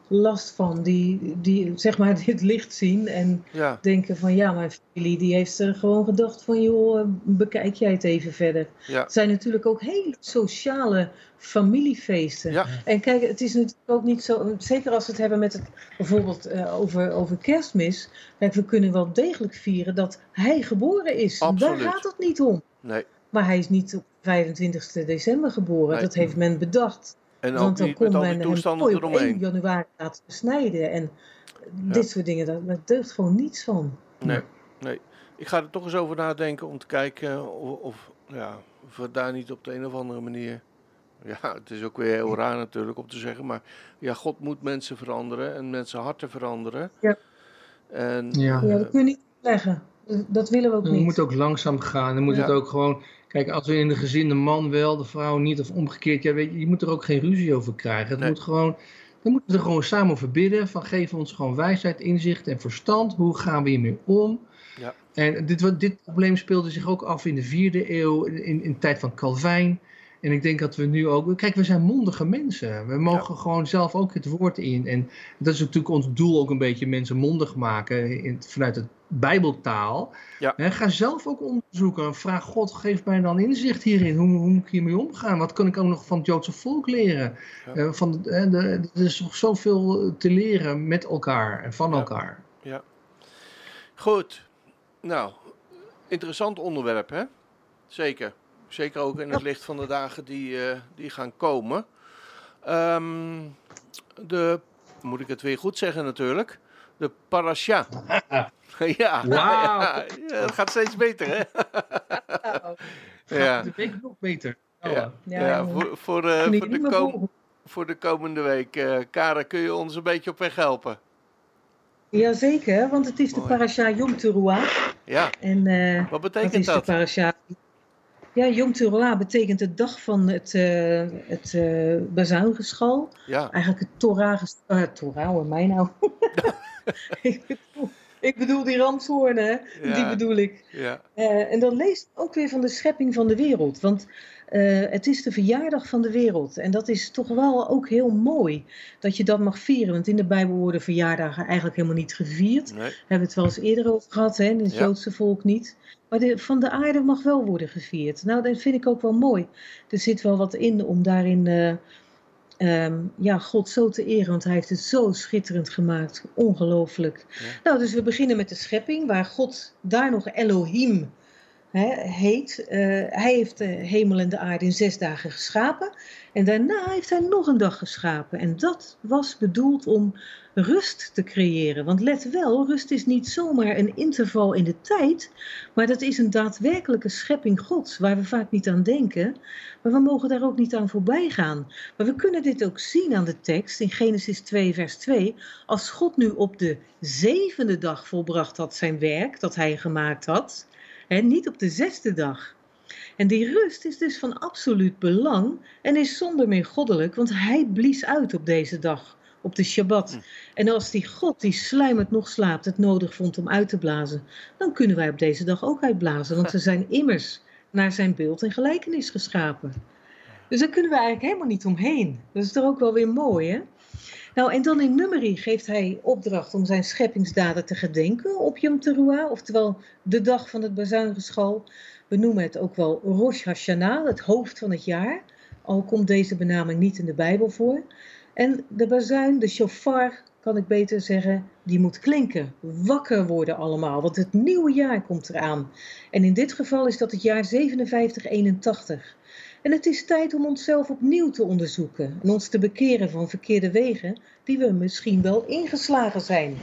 last van. Die, die zeg maar dit licht zien en denken van ja, mijn familie die heeft er gewoon gedacht van joh, bekijk jij het even verder. Het zijn natuurlijk ook hele sociale familiefeesten. En kijk, het is natuurlijk ook niet zo, zeker als we het hebben met het bijvoorbeeld uh, over, over kerstmis. Kijk, we kunnen wel degelijk vieren dat hij geboren is. Daar gaat het niet om. Nee. Maar hij is niet op 25 december geboren. Dat heeft men bedacht. En Want dan kon men hem op 1 januari laten besnijden. En dit soort dingen, daar, daar deugt gewoon niets van. Nee, nee. Ik ga er toch eens over nadenken om te kijken of, of, ja, of we daar niet op de een of andere manier... Ja, het is ook weer heel raar natuurlijk om te zeggen, maar ja, God moet mensen veranderen en mensen harten veranderen. Ja. En, ja. ja, dat kun je niet leggen. Dat willen we ook niet. Het moet ook langzaam gaan. Dan moet het ook gewoon Kijk, als we in de gezin de man wel, de vrouw niet of omgekeerd, ja, weet je, je moet er ook geen ruzie over krijgen. Het moet gewoon, dan moeten we er gewoon samen over bidden. Van geef ons gewoon wijsheid, inzicht en verstand. Hoe gaan we hiermee om? Ja. En dit, dit probleem speelde zich ook af in de vierde eeuw, in, in de tijd van Calvijn. En ik denk dat we nu ook. Kijk, we zijn mondige mensen. We mogen gewoon zelf ook het woord in. En dat is natuurlijk ons doel ook een beetje mensen mondig maken in, vanuit het Bijbeltaal. Ja. ga zelf ook onderzoeken. Vraag God, geef mij dan inzicht hierin. Hoe, hoe moet ik hiermee omgaan? Wat kan ik ook nog van het Joodse volk leren? Ja. van, de, de, er is nog zoveel te leren met elkaar en van elkaar. Ja. Goed. Nou, interessant onderwerp, hè? Zeker. Zeker ook in het licht van de dagen die, uh, die gaan komen. Um, de, moet ik het weer goed zeggen natuurlijk, de parasha. ja, wow. ja, het gaat steeds beter hè. ja. De week nog beter. Oh. Ja, ja, voor, voor, uh, voor, de kom, voor de komende week. Uh, Karen, kun je ons een beetje op weg helpen? Jazeker, want het is de parasha Yom Teruah. Ja, en, uh, wat betekent dat? Is dat? De parasha ja, Teruah betekent de dag van het, uh, het uh, bazuingeschal. Ja. Eigenlijk het Torah, uh, Torah hoor mij nou. ik, bedoel, ik bedoel die ramshoornen, die bedoel ik. Ja. En dan leest ook weer van de schepping van de wereld. Want uh, het is de verjaardag van de wereld. En dat is toch wel ook heel mooi dat je dat mag vieren. Want in de Bijbel worden verjaardagen eigenlijk helemaal niet gevierd. Nee. Daar hebben we het wel eens eerder over gehad, hè? in het Joodse volk niet. Maar de, van de aarde mag wel worden gevierd. Nou, dat vind ik ook wel mooi. Er zit wel wat in om daarin uh, um, ja, God zo te eren. Want hij heeft het zo schitterend gemaakt. Ongelooflijk. Ja. Nou, dus we beginnen met de schepping. Waar God daar nog Elohim heet. Uh, hij heeft de hemel en de aarde in zes dagen geschapen. En daarna heeft hij nog een dag geschapen. En dat was bedoeld om rust te creëren. Want let wel, rust is niet zomaar een interval in de tijd. Maar dat is een daadwerkelijke schepping Gods. Waar we vaak niet aan denken. Maar we mogen daar ook niet aan voorbij gaan. Maar we kunnen dit ook zien aan de tekst in Genesis 2, vers 2. Als God nu op de zevende dag volbracht had zijn werk dat hij gemaakt had en niet op de zesde dag. En die rust is dus van absoluut belang en is zonder meer goddelijk, want hij blies uit op deze dag, op de Shabbat. Hm. En als die God die sluimend nog slaapt het nodig vond om uit te blazen, dan kunnen wij op deze dag ook uitblazen, want we zijn immers naar zijn beeld en gelijkenis geschapen. Dus daar kunnen we eigenlijk helemaal niet omheen. Dat is toch ook wel weer mooi, hè? Nou, en dan in Numeri geeft hij opdracht om zijn scheppingsdaden te gedenken op Yom Teruah, oftewel de dag van het bazuingeschal. We noemen het ook wel Rosh Hashanah, het hoofd van het jaar, al komt deze benaming niet in de Bijbel voor. En de bazuin, de shofar, kan ik beter zeggen, die moet klinken, wakker worden allemaal, want het nieuwe jaar komt eraan. En in dit geval is dat het jaar 5781. En het is tijd om onszelf opnieuw te onderzoeken en ons te bekeren van verkeerde wegen die we misschien wel ingeslagen zijn.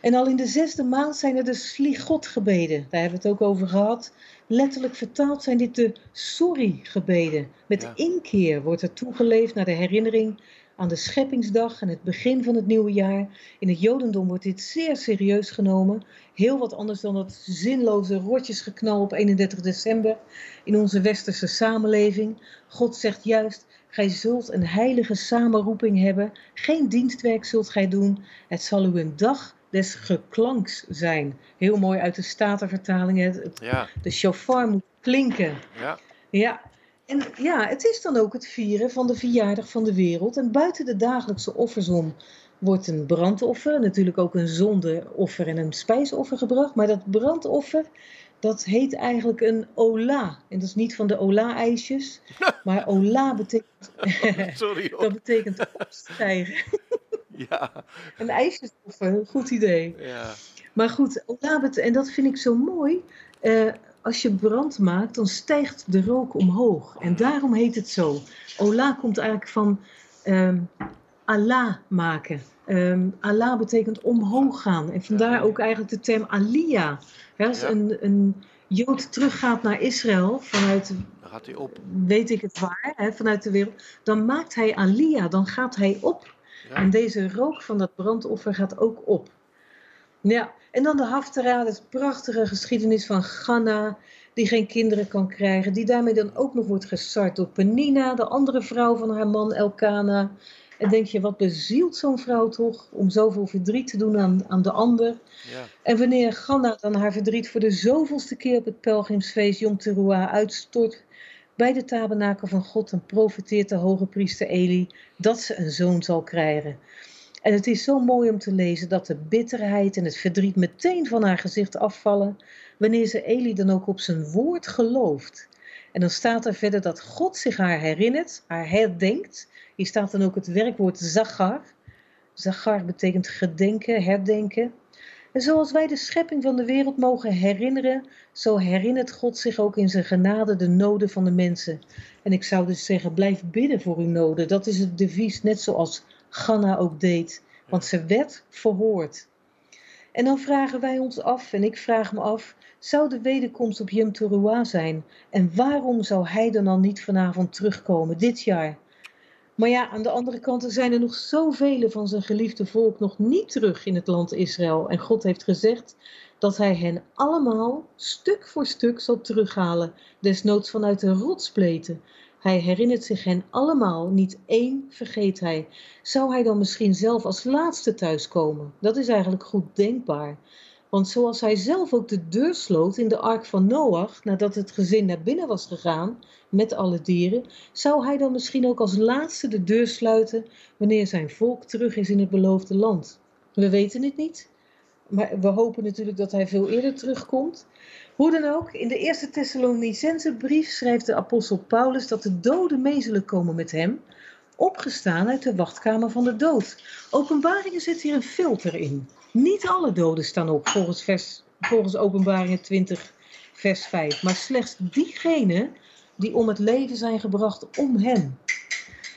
En al in de zesde maand zijn er de sligot-gebeden, daar hebben we het ook over gehad. Letterlijk vertaald zijn dit de sorry-gebeden. Met Ja. inkeer wordt er toegeleefd naar de herinnering aan de scheppingsdag en het begin van het nieuwe jaar. In het Jodendom wordt dit zeer serieus genomen. Heel wat anders dan dat zinloze rotjesgeknal op 31 december in onze westerse samenleving. God zegt juist, gij zult een heilige samenroeping hebben. Geen dienstwerk zult gij doen. Het zal u een dag des geklanks zijn. Heel mooi uit de Statenvertaling. Het- het- Ja, De shofar moet klinken. ja. Ja, en ja, het is dan ook het vieren van de verjaardag van de wereld. En buiten de dagelijkse offers om wordt een brandoffer, natuurlijk ook een zondeoffer en een spijsoffer gebracht. Maar dat brandoffer, dat heet eigenlijk een ola. En dat is niet van de ola-ijsjes, maar ola betekent, Sorry hoor. dat betekent opstijgen. Ja, Een ijsjesoffer, goed idee. ja. Maar goed, ola bet- en dat vind ik zo mooi. eh, als je brand maakt, dan stijgt de rook omhoog. En daarom heet het zo. Ola komt eigenlijk van ehm Allah maken. Ehm Allah betekent omhoog gaan. En vandaar ook eigenlijk de term Aliyah. Als een, een Jood teruggaat naar Israël vanuit gaat hij op. weet ik het waar, hè, vanuit de wereld, dan maakt hij Aliyah, dan gaat hij op. Ja. En deze rook van dat brandoffer gaat ook op. Ja, en dan de Haftara, dat prachtige geschiedenis van Ganna, die geen kinderen kan krijgen, die daarmee dan ook nog wordt gestart door Penina, de andere vrouw van haar man Elkana. En denk je, wat bezielt zo'n vrouw toch om zoveel verdriet te doen aan, aan de ander? Ja, En wanneer Ganna dan haar verdriet voor de zoveelste keer op het pelgrimsfeest Yom Teruah uitstort bij de tabernakel van God, dan profeteert de hoge priester Eli dat ze een zoon zal krijgen. En het is zo mooi om te lezen dat de bitterheid en het verdriet meteen van haar gezicht afvallen, wanneer ze Eli dan ook op zijn woord gelooft. En dan staat er verder dat God zich haar herinnert, haar herdenkt. Hier staat dan ook het werkwoord zachar. Zachar betekent gedenken, herdenken. En zoals wij de schepping van de wereld mogen herinneren, zo herinnert God zich ook in zijn genade de noden van de mensen. En ik zou dus zeggen, blijf bidden voor uw noden. Dat is het devies, net zoals Ganna ook deed. Want ze werd verhoord. En dan vragen wij ons af, en ik vraag me af, zou de wederkomst op Yom Teruah zijn? En waarom zou hij dan al niet vanavond terugkomen, dit jaar? Maar ja, aan de andere kant zijn er nog zoveel van zijn geliefde volk nog niet terug in het land Israël. En God heeft gezegd dat hij hen allemaal stuk voor stuk zal terughalen, desnoods vanuit de rotspleten. Hij herinnert zich hen allemaal, niet één vergeet hij. Zou hij dan misschien zelf als laatste thuiskomen? Dat is eigenlijk goed denkbaar. Want zoals hij zelf ook de deur sloot in de ark van Noach, nadat het gezin naar binnen was gegaan met alle dieren, zou hij dan misschien ook als laatste de deur sluiten wanneer zijn volk terug is in het beloofde land. We weten het niet, maar we hopen natuurlijk dat hij veel eerder terugkomt. Hoe dan ook, in de eerste Thessalonicense brief schrijft de apostel Paulus dat de doden mee zullen komen met hem, opgestaan uit de wachtkamer van de dood. Openbaringen zit hier een filter in. Niet alle doden staan op volgens, vers, volgens Openbaringen 20, vers 5, maar slechts diegenen die om het leven zijn gebracht om hem.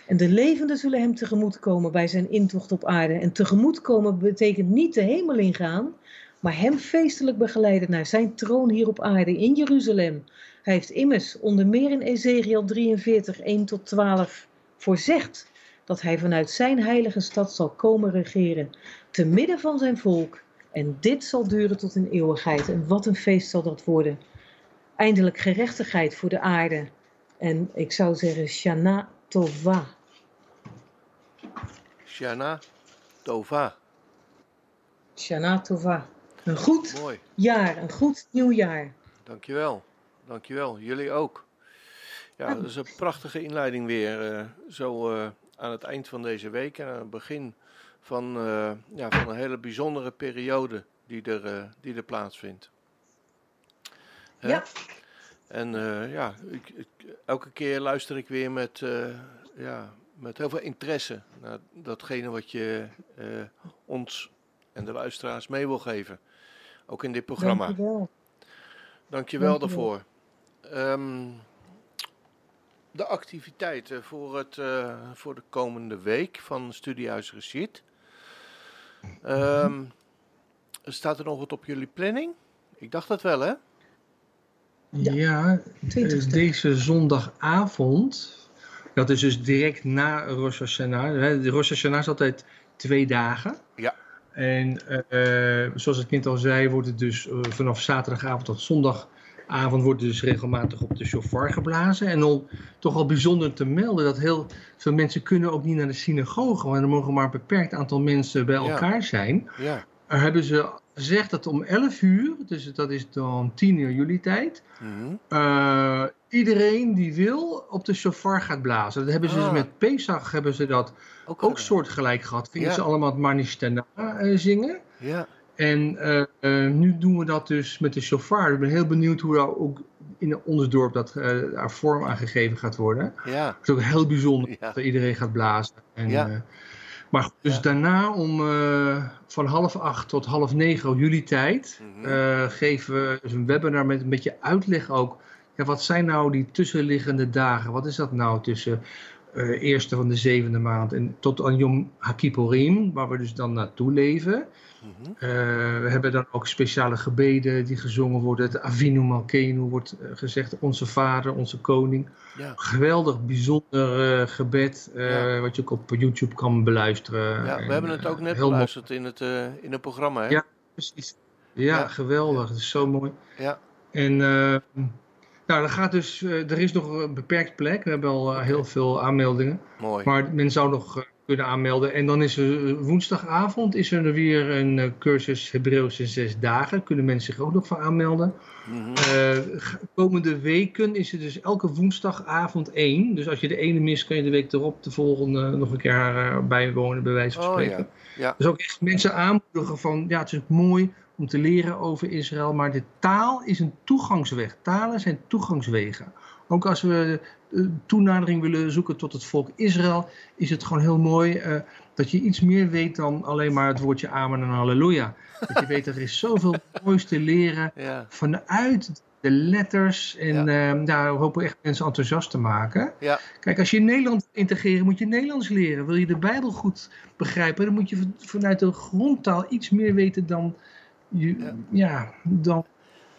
En de levenden zullen hem tegemoetkomen bij zijn intocht op aarde. En tegemoetkomen betekent niet de hemel ingaan, maar hem feestelijk begeleiden naar zijn troon hier op aarde in Jeruzalem. Hij heeft immers onder meer in Ezekiel 43, 1 tot 12 voorzegd dat hij vanuit zijn heilige stad zal komen regeren, te midden van zijn volk. En dit zal duren tot een eeuwigheid. En wat een feest zal dat worden. Eindelijk gerechtigheid voor de aarde. En ik zou zeggen, Shana Tova. Shana Tova. Shana Tova. Een goed Mooi. jaar, een goed nieuwjaar. Dankjewel, dankjewel. Jullie ook. Ja, dat is een prachtige inleiding weer. Uh, zo uh, aan het eind van deze week en aan het begin van, uh, ja, van een hele bijzondere periode die er, die er plaatsvindt. Hè? Ja. En ja, ik, ik, elke keer luister ik weer met, ja, met heel veel interesse naar datgene wat je ons en de luisteraars mee wil geven. Ook in dit programma. Dankjewel. Dankjewel, daarvoor. Um, de activiteiten voor, het, uh, voor de komende week van Studiehuis Reciet. Um, staat er nog wat op jullie planning? Ik dacht dat wel, hè? Ja, ja eh, deze zondagavond, dat is dus direct na Rosh Hashanah. De Rosh Hashanah is altijd twee dagen. Ja. En uh, zoals ik net al zei, wordt het dus uh, vanaf zaterdagavond tot zondagavond wordt dus regelmatig op de shofar geblazen. En om toch al bijzonder te melden dat heel veel mensen kunnen ook niet naar de synagoge, want er mogen maar een beperkt aantal mensen bij elkaar zijn. Ja. Er hebben ze gezegd dat om 11 uur, dus dat is dan 10 uur jullie tijd, mm uh, iedereen die wil op de shofar gaat blazen. Dat hebben ze dus ah. met Pesach hebben ze dat ook, ook soortgelijk gehad. Gingen ze allemaal het Manishtana uh, zingen. Ja. En uh, nu doen we dat dus met de shofar. Ik ben heel benieuwd hoe dat ook in ons dorp dat, daar vorm aan gegeven gaat worden. Ja. Het is ook heel bijzonder dat iedereen gaat blazen. En, ja. Maar goed, dus daarna om van half acht tot half negen jullie tijd mm -hmm. geven we dus een webinar met een beetje uitleg ook ja, wat zijn nou die tussenliggende dagen? Wat is dat nou tussen uh, eerste van de zevende maand en tot aan Yom HaKippurim, waar we dus dan naartoe leven. Mm we hebben dan ook speciale gebeden die gezongen worden. Het Avinu Malkenu wordt uh, gezegd, onze vader, onze koning. Ja. Geweldig, bijzonder gebed, ja. wat je ook op YouTube kan beluisteren. Ja, we hebben het ook net beluisterd in het, in het programma. Hè? Ja, precies. Ja, ja. geweldig. Dat is zo mooi. Ja. En nou, er, gaat dus, eh, er is nog een beperkt plek. We hebben al eh, heel veel aanmeldingen. Mooi. Maar men zou nog eh, kunnen aanmelden. En dan is er woensdagavond is er weer een cursus Hebreeuws in zes dagen. Kunnen mensen zich ook nog voor aanmelden. Mm komende weken is het dus elke woensdagavond één. Dus als je de ene mist, kan je de week erop de volgende nog een keer bijwonen, bij wijze van spreken. Oh, ja. Ja. Dus ook echt mensen aanmoedigen van, ja, het is mooi om te leren over Israël. Maar de taal is een toegangsweg. Talen zijn toegangswegen. Ook als we toenadering willen zoeken tot het volk Israël, is het gewoon heel mooi uh, dat je iets meer weet dan alleen maar het woordje amen en halleluja. Dat je weet, er is zoveel moois te leren ja. vanuit de letters. En ja. Uh, ja, we hopen echt mensen enthousiast te maken. Ja. Kijk, als je in Nederland integreren, moet je Nederlands leren. Wil je de Bijbel goed begrijpen, dan moet je vanuit de grondtaal iets meer weten dan je, ja. dan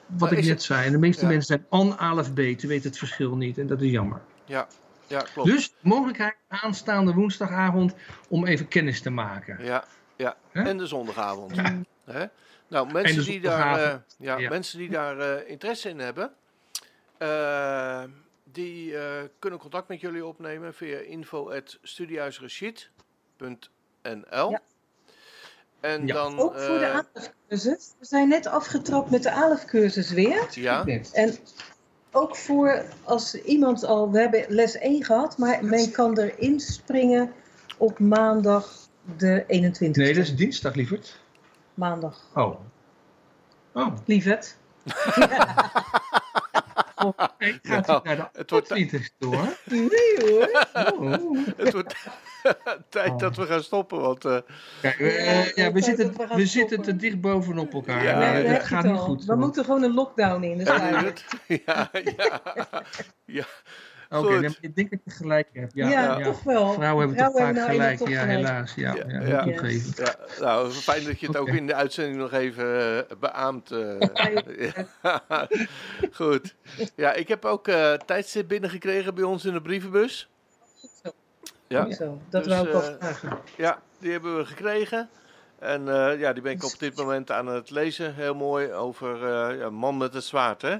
wat ik net zei. En de meeste mensen zijn an alef B, ze weten het verschil niet en dat is jammer. Ja, ja klopt. Dus mogelijkheid aanstaande woensdagavond om even kennis te maken. Ja, ja. en de zondagavond. Hè? Nou, mensen die daar, uh, ja, mensen die daar uh, interesse in hebben, uh, die kunnen contact met jullie opnemen via info.studiehuisrashid.nl. Ja. En dan, ook voor de ALEF-cursus. We zijn net afgetrapt met de ALEF-cursus weer. Ja. En ook voor als iemand al... We hebben les 1 gehad, maar men kan erin springen op maandag de 21 Nee, dat is dinsdag, lieverd. Maandag. Oh. Oh. Lieverd. oh, ik ga nou, naar de het wordt niet door. Nee hoor. Oh. het wordt tijd oh. dat we gaan stoppen, want... Uh... Kijk, we, ja, we, zitten, we, we zitten te dicht bovenop elkaar. Ja, nee, het gaat niet goed. We moeten gewoon een lockdown in. Dus ja, ja, ja. Oké, okay, ik denk dat je gelijk hebt. Ja, ja, ja. toch wel. Vrouwen hebben toch vaak nou gelijk, ja, helaas. Ja, ja, ja, toegeven. Ja, nou, fijn dat je het okay. ook in de uitzending nog even uh, beaamt. Uh. Goed. Ja, ik heb ook uh, tijdstip binnengekregen bij ons in de brievenbus. Ja, Zo, dat dus, wou ik al vragen. Ja, die hebben we gekregen. En uh, ja, die ben ik op dit moment aan het lezen. Heel mooi over uh, ja, Man met het zwaard, hè?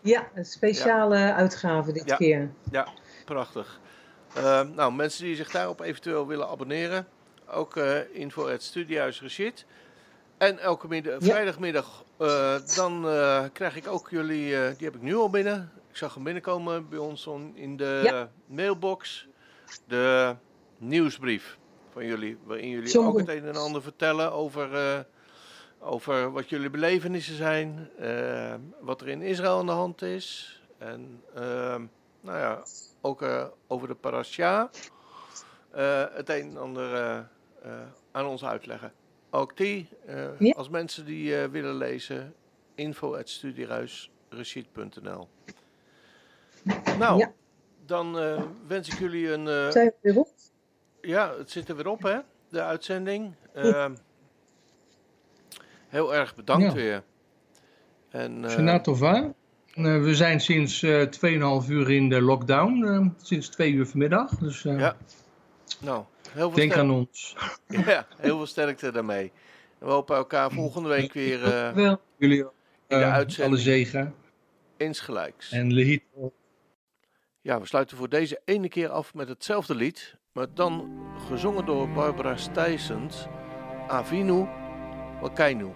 Ja, een speciale ja. uitgave dit keer. Ja, prachtig. Uh, nou, mensen die zich daarop eventueel willen abonneren. Ook uh, info het Studiehuis Rashid. En elke middag, vrijdagmiddag, dan krijg ik ook jullie, die heb ik nu al binnen. Ik zag hem binnenkomen bij ons in de mailbox de nieuwsbrief van jullie, waarin jullie ook het een en ander vertellen over, over wat jullie belevenissen zijn, uh, wat er in Israël aan de hand is en uh, nou ja, ook over de parasha het een en ander aan ons uitleggen. Ook die, ja. als mensen die willen lezen, info Nou, ja dan wens ik jullie een. Zijn we weer op? Ja, het zit er weer op, hè? De uitzending. Uh, heel erg bedankt ja. weer. En, uh, we zijn sinds uh, 2,5 uur in de lockdown. sinds 2 uur vanmiddag. Dus, ja. Nou, heel veel Denk aan ons. ja, heel veel sterkte daarmee. We hopen elkaar volgende week weer. Wel. Jullie in de uitzending. Alle zegen. Insgelijks. En Lehit ja, we sluiten voor deze ene keer af met hetzelfde lied, maar dan gezongen door Barbara Stijsens, Avinu Cai nu.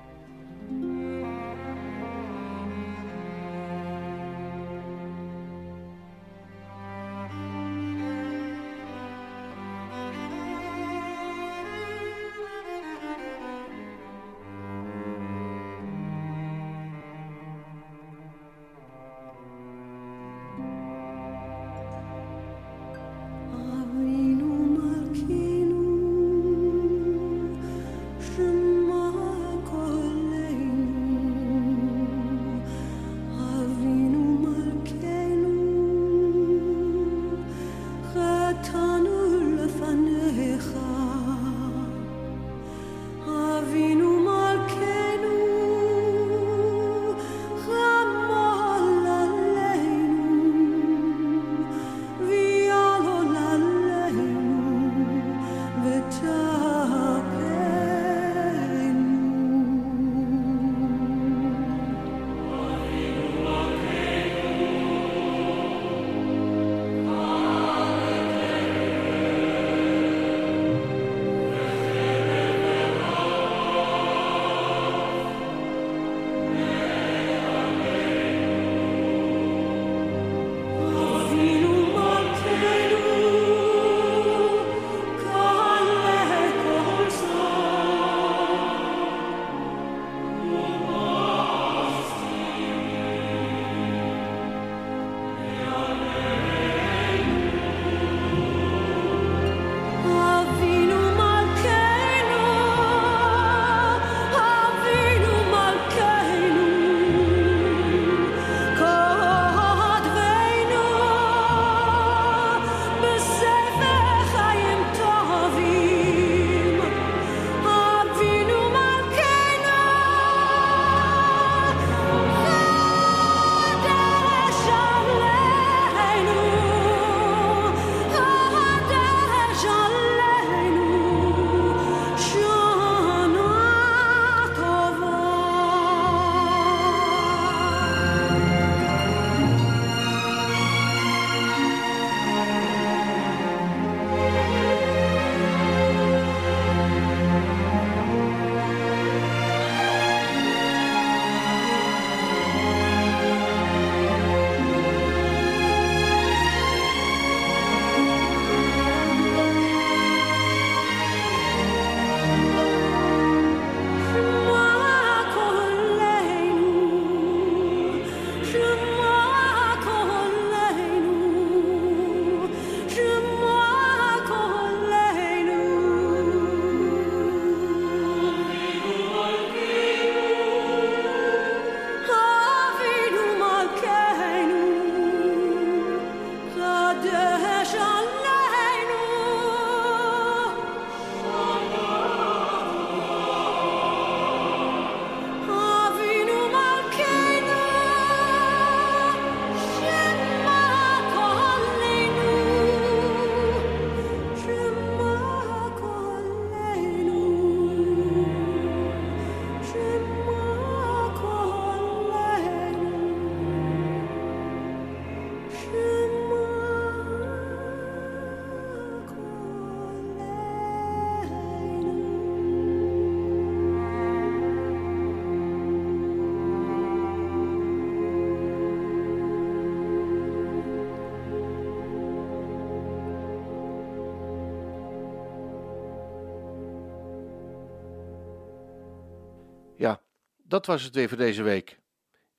Dat was het weer voor deze week.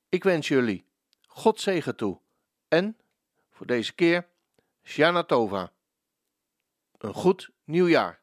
Ik wens jullie God zegen toe. En voor deze keer, Shana Tova. Een goed nieuwjaar.